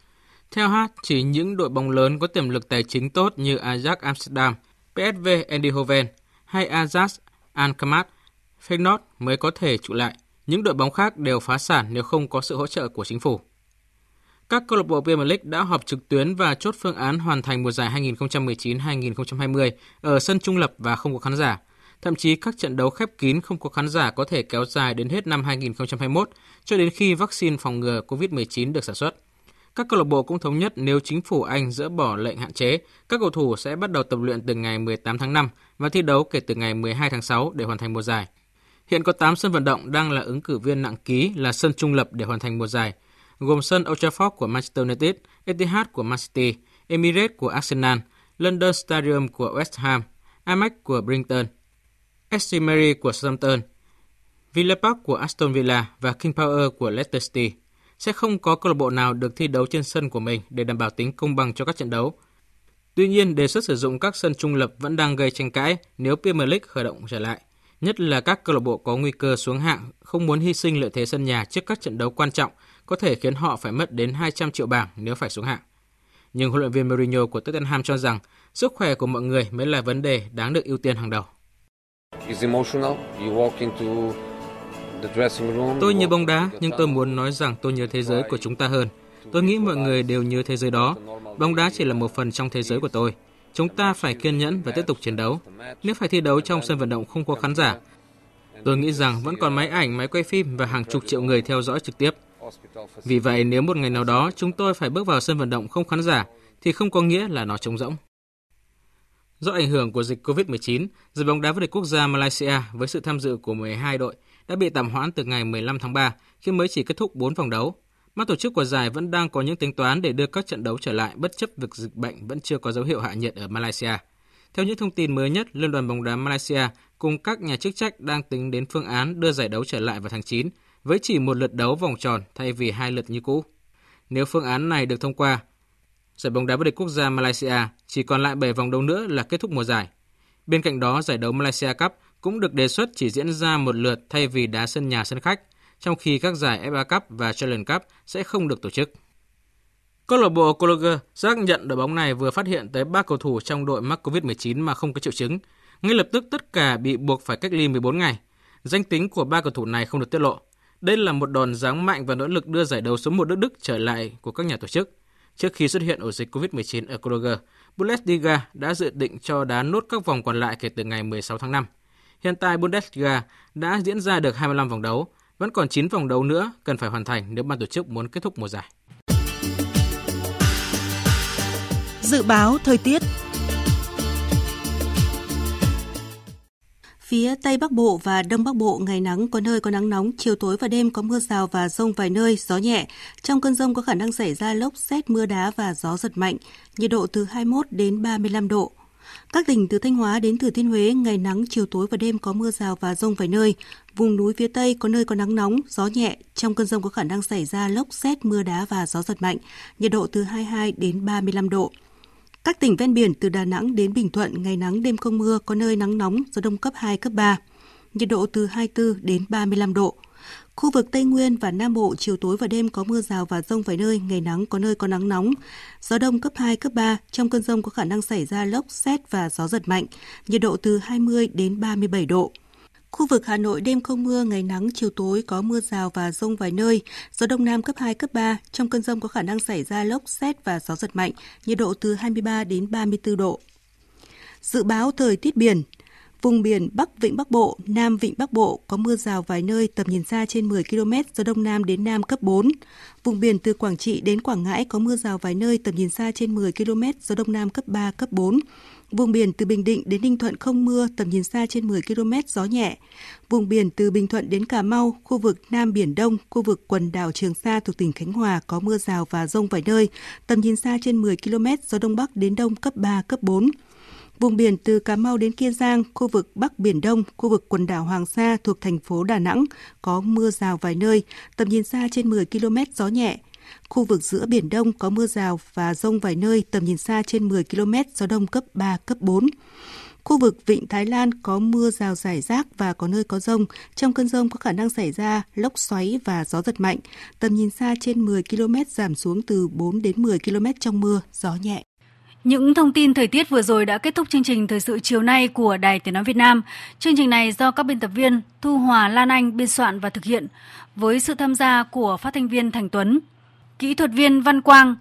Theo Hart, chỉ những đội bóng lớn có tiềm lực tài chính tốt như Ajax Amsterdam, PSV Eindhoven hay Ajax Alkmaar, Feyenoord mới có thể trụ lại. Những đội bóng khác đều phá sản nếu không có sự hỗ trợ của chính phủ. Các câu lạc bộ Premier League đã họp trực tuyến và chốt phương án hoàn thành mùa giải 2019-2020 ở sân trung lập và không có khán giả. Thậm chí các trận đấu khép kín không có khán giả có thể kéo dài đến hết năm 2021 cho đến khi vaccine phòng ngừa COVID-19 được sản xuất. Các câu lạc bộ cũng thống nhất nếu chính phủ Anh dỡ bỏ lệnh hạn chế, các cầu thủ sẽ bắt đầu tập luyện từ ngày 18 tháng 5 và thi đấu kể từ ngày 12 tháng 6 để hoàn thành mùa giải. Hiện có 8 sân vận động đang là ứng cử viên nặng ký là sân trung lập để hoàn thành mùa giải, gồm sân Old Trafford của Manchester United, Etihad của Man City, Emirates của Arsenal, London Stadium của West Ham, Amex của Brighton, SC Mary của Southampton, Villa Park của Aston Villa và King Power của Leicester City. Sẽ không có câu lạc bộ nào được thi đấu trên sân của mình để đảm bảo tính công bằng cho các trận đấu. Tuy nhiên, đề xuất sử dụng các sân trung lập vẫn đang gây tranh cãi nếu Premier League khởi động trở lại nhất là các câu lạc bộ có nguy cơ xuống hạng không muốn hy sinh lợi thế sân nhà trước các trận đấu quan trọng có thể khiến họ phải mất đến 200 triệu bảng nếu phải xuống hạng. Nhưng huấn luyện viên Mourinho của Tottenham cho rằng sức khỏe của mọi người mới là vấn đề đáng được ưu tiên hàng đầu. Tôi nhớ bóng đá, nhưng tôi muốn nói rằng tôi nhớ thế giới của chúng ta hơn. Tôi nghĩ mọi người đều nhớ thế giới đó. Bóng đá chỉ là một phần trong thế giới của tôi. Chúng ta phải kiên nhẫn và tiếp tục chiến đấu. Nếu phải thi đấu trong sân vận động không có khán giả, tôi nghĩ rằng vẫn còn máy ảnh, máy quay phim và hàng chục triệu người theo dõi trực tiếp. Vì vậy, nếu một ngày nào đó chúng tôi phải bước vào sân vận động không khán giả, thì không có nghĩa là nó trống rỗng. Do ảnh hưởng của dịch COVID-19, giải bóng đá vô địch quốc gia Malaysia với sự tham dự của 12 đội đã bị tạm hoãn từ ngày 15 tháng 3 khi mới chỉ kết thúc 4 vòng đấu. Ban tổ chức của giải vẫn đang có những tính toán để đưa các trận đấu trở lại bất chấp việc dịch bệnh vẫn chưa có dấu hiệu hạ nhiệt ở Malaysia. Theo những thông tin mới nhất, Liên đoàn bóng đá Malaysia cùng các nhà chức trách đang tính đến phương án đưa giải đấu trở lại vào tháng 9 với chỉ một lượt đấu vòng tròn thay vì hai lượt như cũ. Nếu phương án này được thông qua, giải bóng đá vô địch quốc gia Malaysia chỉ còn lại 7 vòng đấu nữa là kết thúc mùa giải. Bên cạnh đó, giải đấu Malaysia Cup cũng được đề xuất chỉ diễn ra một lượt thay vì đá sân nhà sân khách, trong khi các giải FA Cup và Challenge Cup sẽ không được tổ chức. Câu lạc bộ Cologne xác nhận đội bóng này vừa phát hiện tới 3 cầu thủ trong đội mắc COVID-19 mà không có triệu chứng. Ngay lập tức tất cả bị buộc phải cách ly 14 ngày. Danh tính của ba cầu thủ này không được tiết lộ. Đây là một đòn giáng mạnh và nỗ lực đưa giải đấu số 1 nước Đức trở lại của các nhà tổ chức. Trước khi xuất hiện ổ dịch COVID-19 ở Cologne, Bundesliga đã dự định cho đá nốt các vòng còn lại kể từ ngày 16 tháng 5. Hiện tại Bundesliga đã diễn ra được 25 vòng đấu, vẫn còn 9 vòng đấu nữa cần phải hoàn thành nếu ban tổ chức muốn kết thúc mùa giải. Dự báo thời tiết Phía Tây Bắc Bộ và Đông Bắc Bộ ngày nắng có nơi có nắng nóng, chiều tối và đêm có mưa rào và rông vài nơi, gió nhẹ. Trong cơn rông có khả năng xảy ra lốc xét, mưa đá và gió giật mạnh, nhiệt độ từ 21 đến 35 độ. Các tỉnh từ Thanh Hóa đến Thừa Thiên Huế ngày nắng, chiều tối và đêm có mưa rào và rông vài nơi. Vùng núi phía Tây có nơi có nắng nóng, gió nhẹ. Trong cơn rông có khả năng xảy ra lốc xét, mưa đá và gió giật mạnh, nhiệt độ từ 22 đến 35 độ. Các tỉnh ven biển từ Đà Nẵng đến Bình Thuận ngày nắng đêm không mưa, có nơi nắng nóng, gió đông cấp 2, cấp 3. Nhiệt độ từ 24 đến 35 độ. Khu vực Tây Nguyên và Nam Bộ chiều tối và đêm có mưa rào và rông vài nơi, ngày nắng có nơi có nắng nóng. Gió đông cấp 2, cấp 3, trong cơn rông có khả năng xảy ra lốc, xét và gió giật mạnh. Nhiệt độ từ 20 đến 37 độ. Khu vực Hà Nội đêm không mưa, ngày nắng, chiều tối có mưa rào và rông vài nơi, gió đông nam cấp 2, cấp 3. Trong cơn rông có khả năng xảy ra lốc, xét và gió giật mạnh, nhiệt độ từ 23 đến 34 độ. Dự báo thời tiết biển, Vùng biển Bắc Vịnh Bắc Bộ, Nam Vịnh Bắc Bộ có mưa rào vài nơi tầm nhìn xa trên 10 km, gió Đông Nam đến Nam cấp 4. Vùng biển từ Quảng Trị đến Quảng Ngãi có mưa rào vài nơi tầm nhìn xa trên 10 km, gió Đông Nam cấp 3, cấp 4. Vùng biển từ Bình Định đến Ninh Thuận không mưa, tầm nhìn xa trên 10 km, gió nhẹ. Vùng biển từ Bình Thuận đến Cà Mau, khu vực Nam Biển Đông, khu vực quần đảo Trường Sa thuộc tỉnh Khánh Hòa có mưa rào và rông vài nơi, tầm nhìn xa trên 10 km, gió Đông Bắc đến Đông cấp 3, cấp 4. Vùng biển từ Cà Mau đến Kiên Giang, khu vực Bắc Biển Đông, khu vực quần đảo Hoàng Sa thuộc thành phố Đà Nẵng có mưa rào vài nơi, tầm nhìn xa trên 10 km, gió nhẹ. Khu vực giữa Biển Đông có mưa rào và rông vài nơi, tầm nhìn xa trên 10 km, gió đông cấp 3, cấp 4. Khu vực Vịnh Thái Lan có mưa rào rải rác và có nơi có rông. Trong cơn rông có khả năng xảy ra lốc xoáy và gió giật mạnh. Tầm nhìn xa trên 10 km giảm xuống từ 4 đến 10 km trong mưa, gió nhẹ. Những thông tin thời tiết vừa rồi đã kết thúc chương trình thời sự chiều nay của Đài Tiếng nói Việt Nam. Chương trình này do các biên tập viên Thu Hòa Lan Anh biên soạn và thực hiện với sự tham gia của phát thanh viên Thành Tuấn, kỹ thuật viên Văn Quang,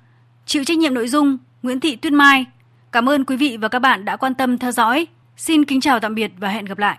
chịu trách nhiệm nội dung Nguyễn Thị Tuyết Mai. Cảm ơn quý vị và các bạn đã quan tâm theo dõi. Xin kính chào tạm biệt và hẹn gặp lại.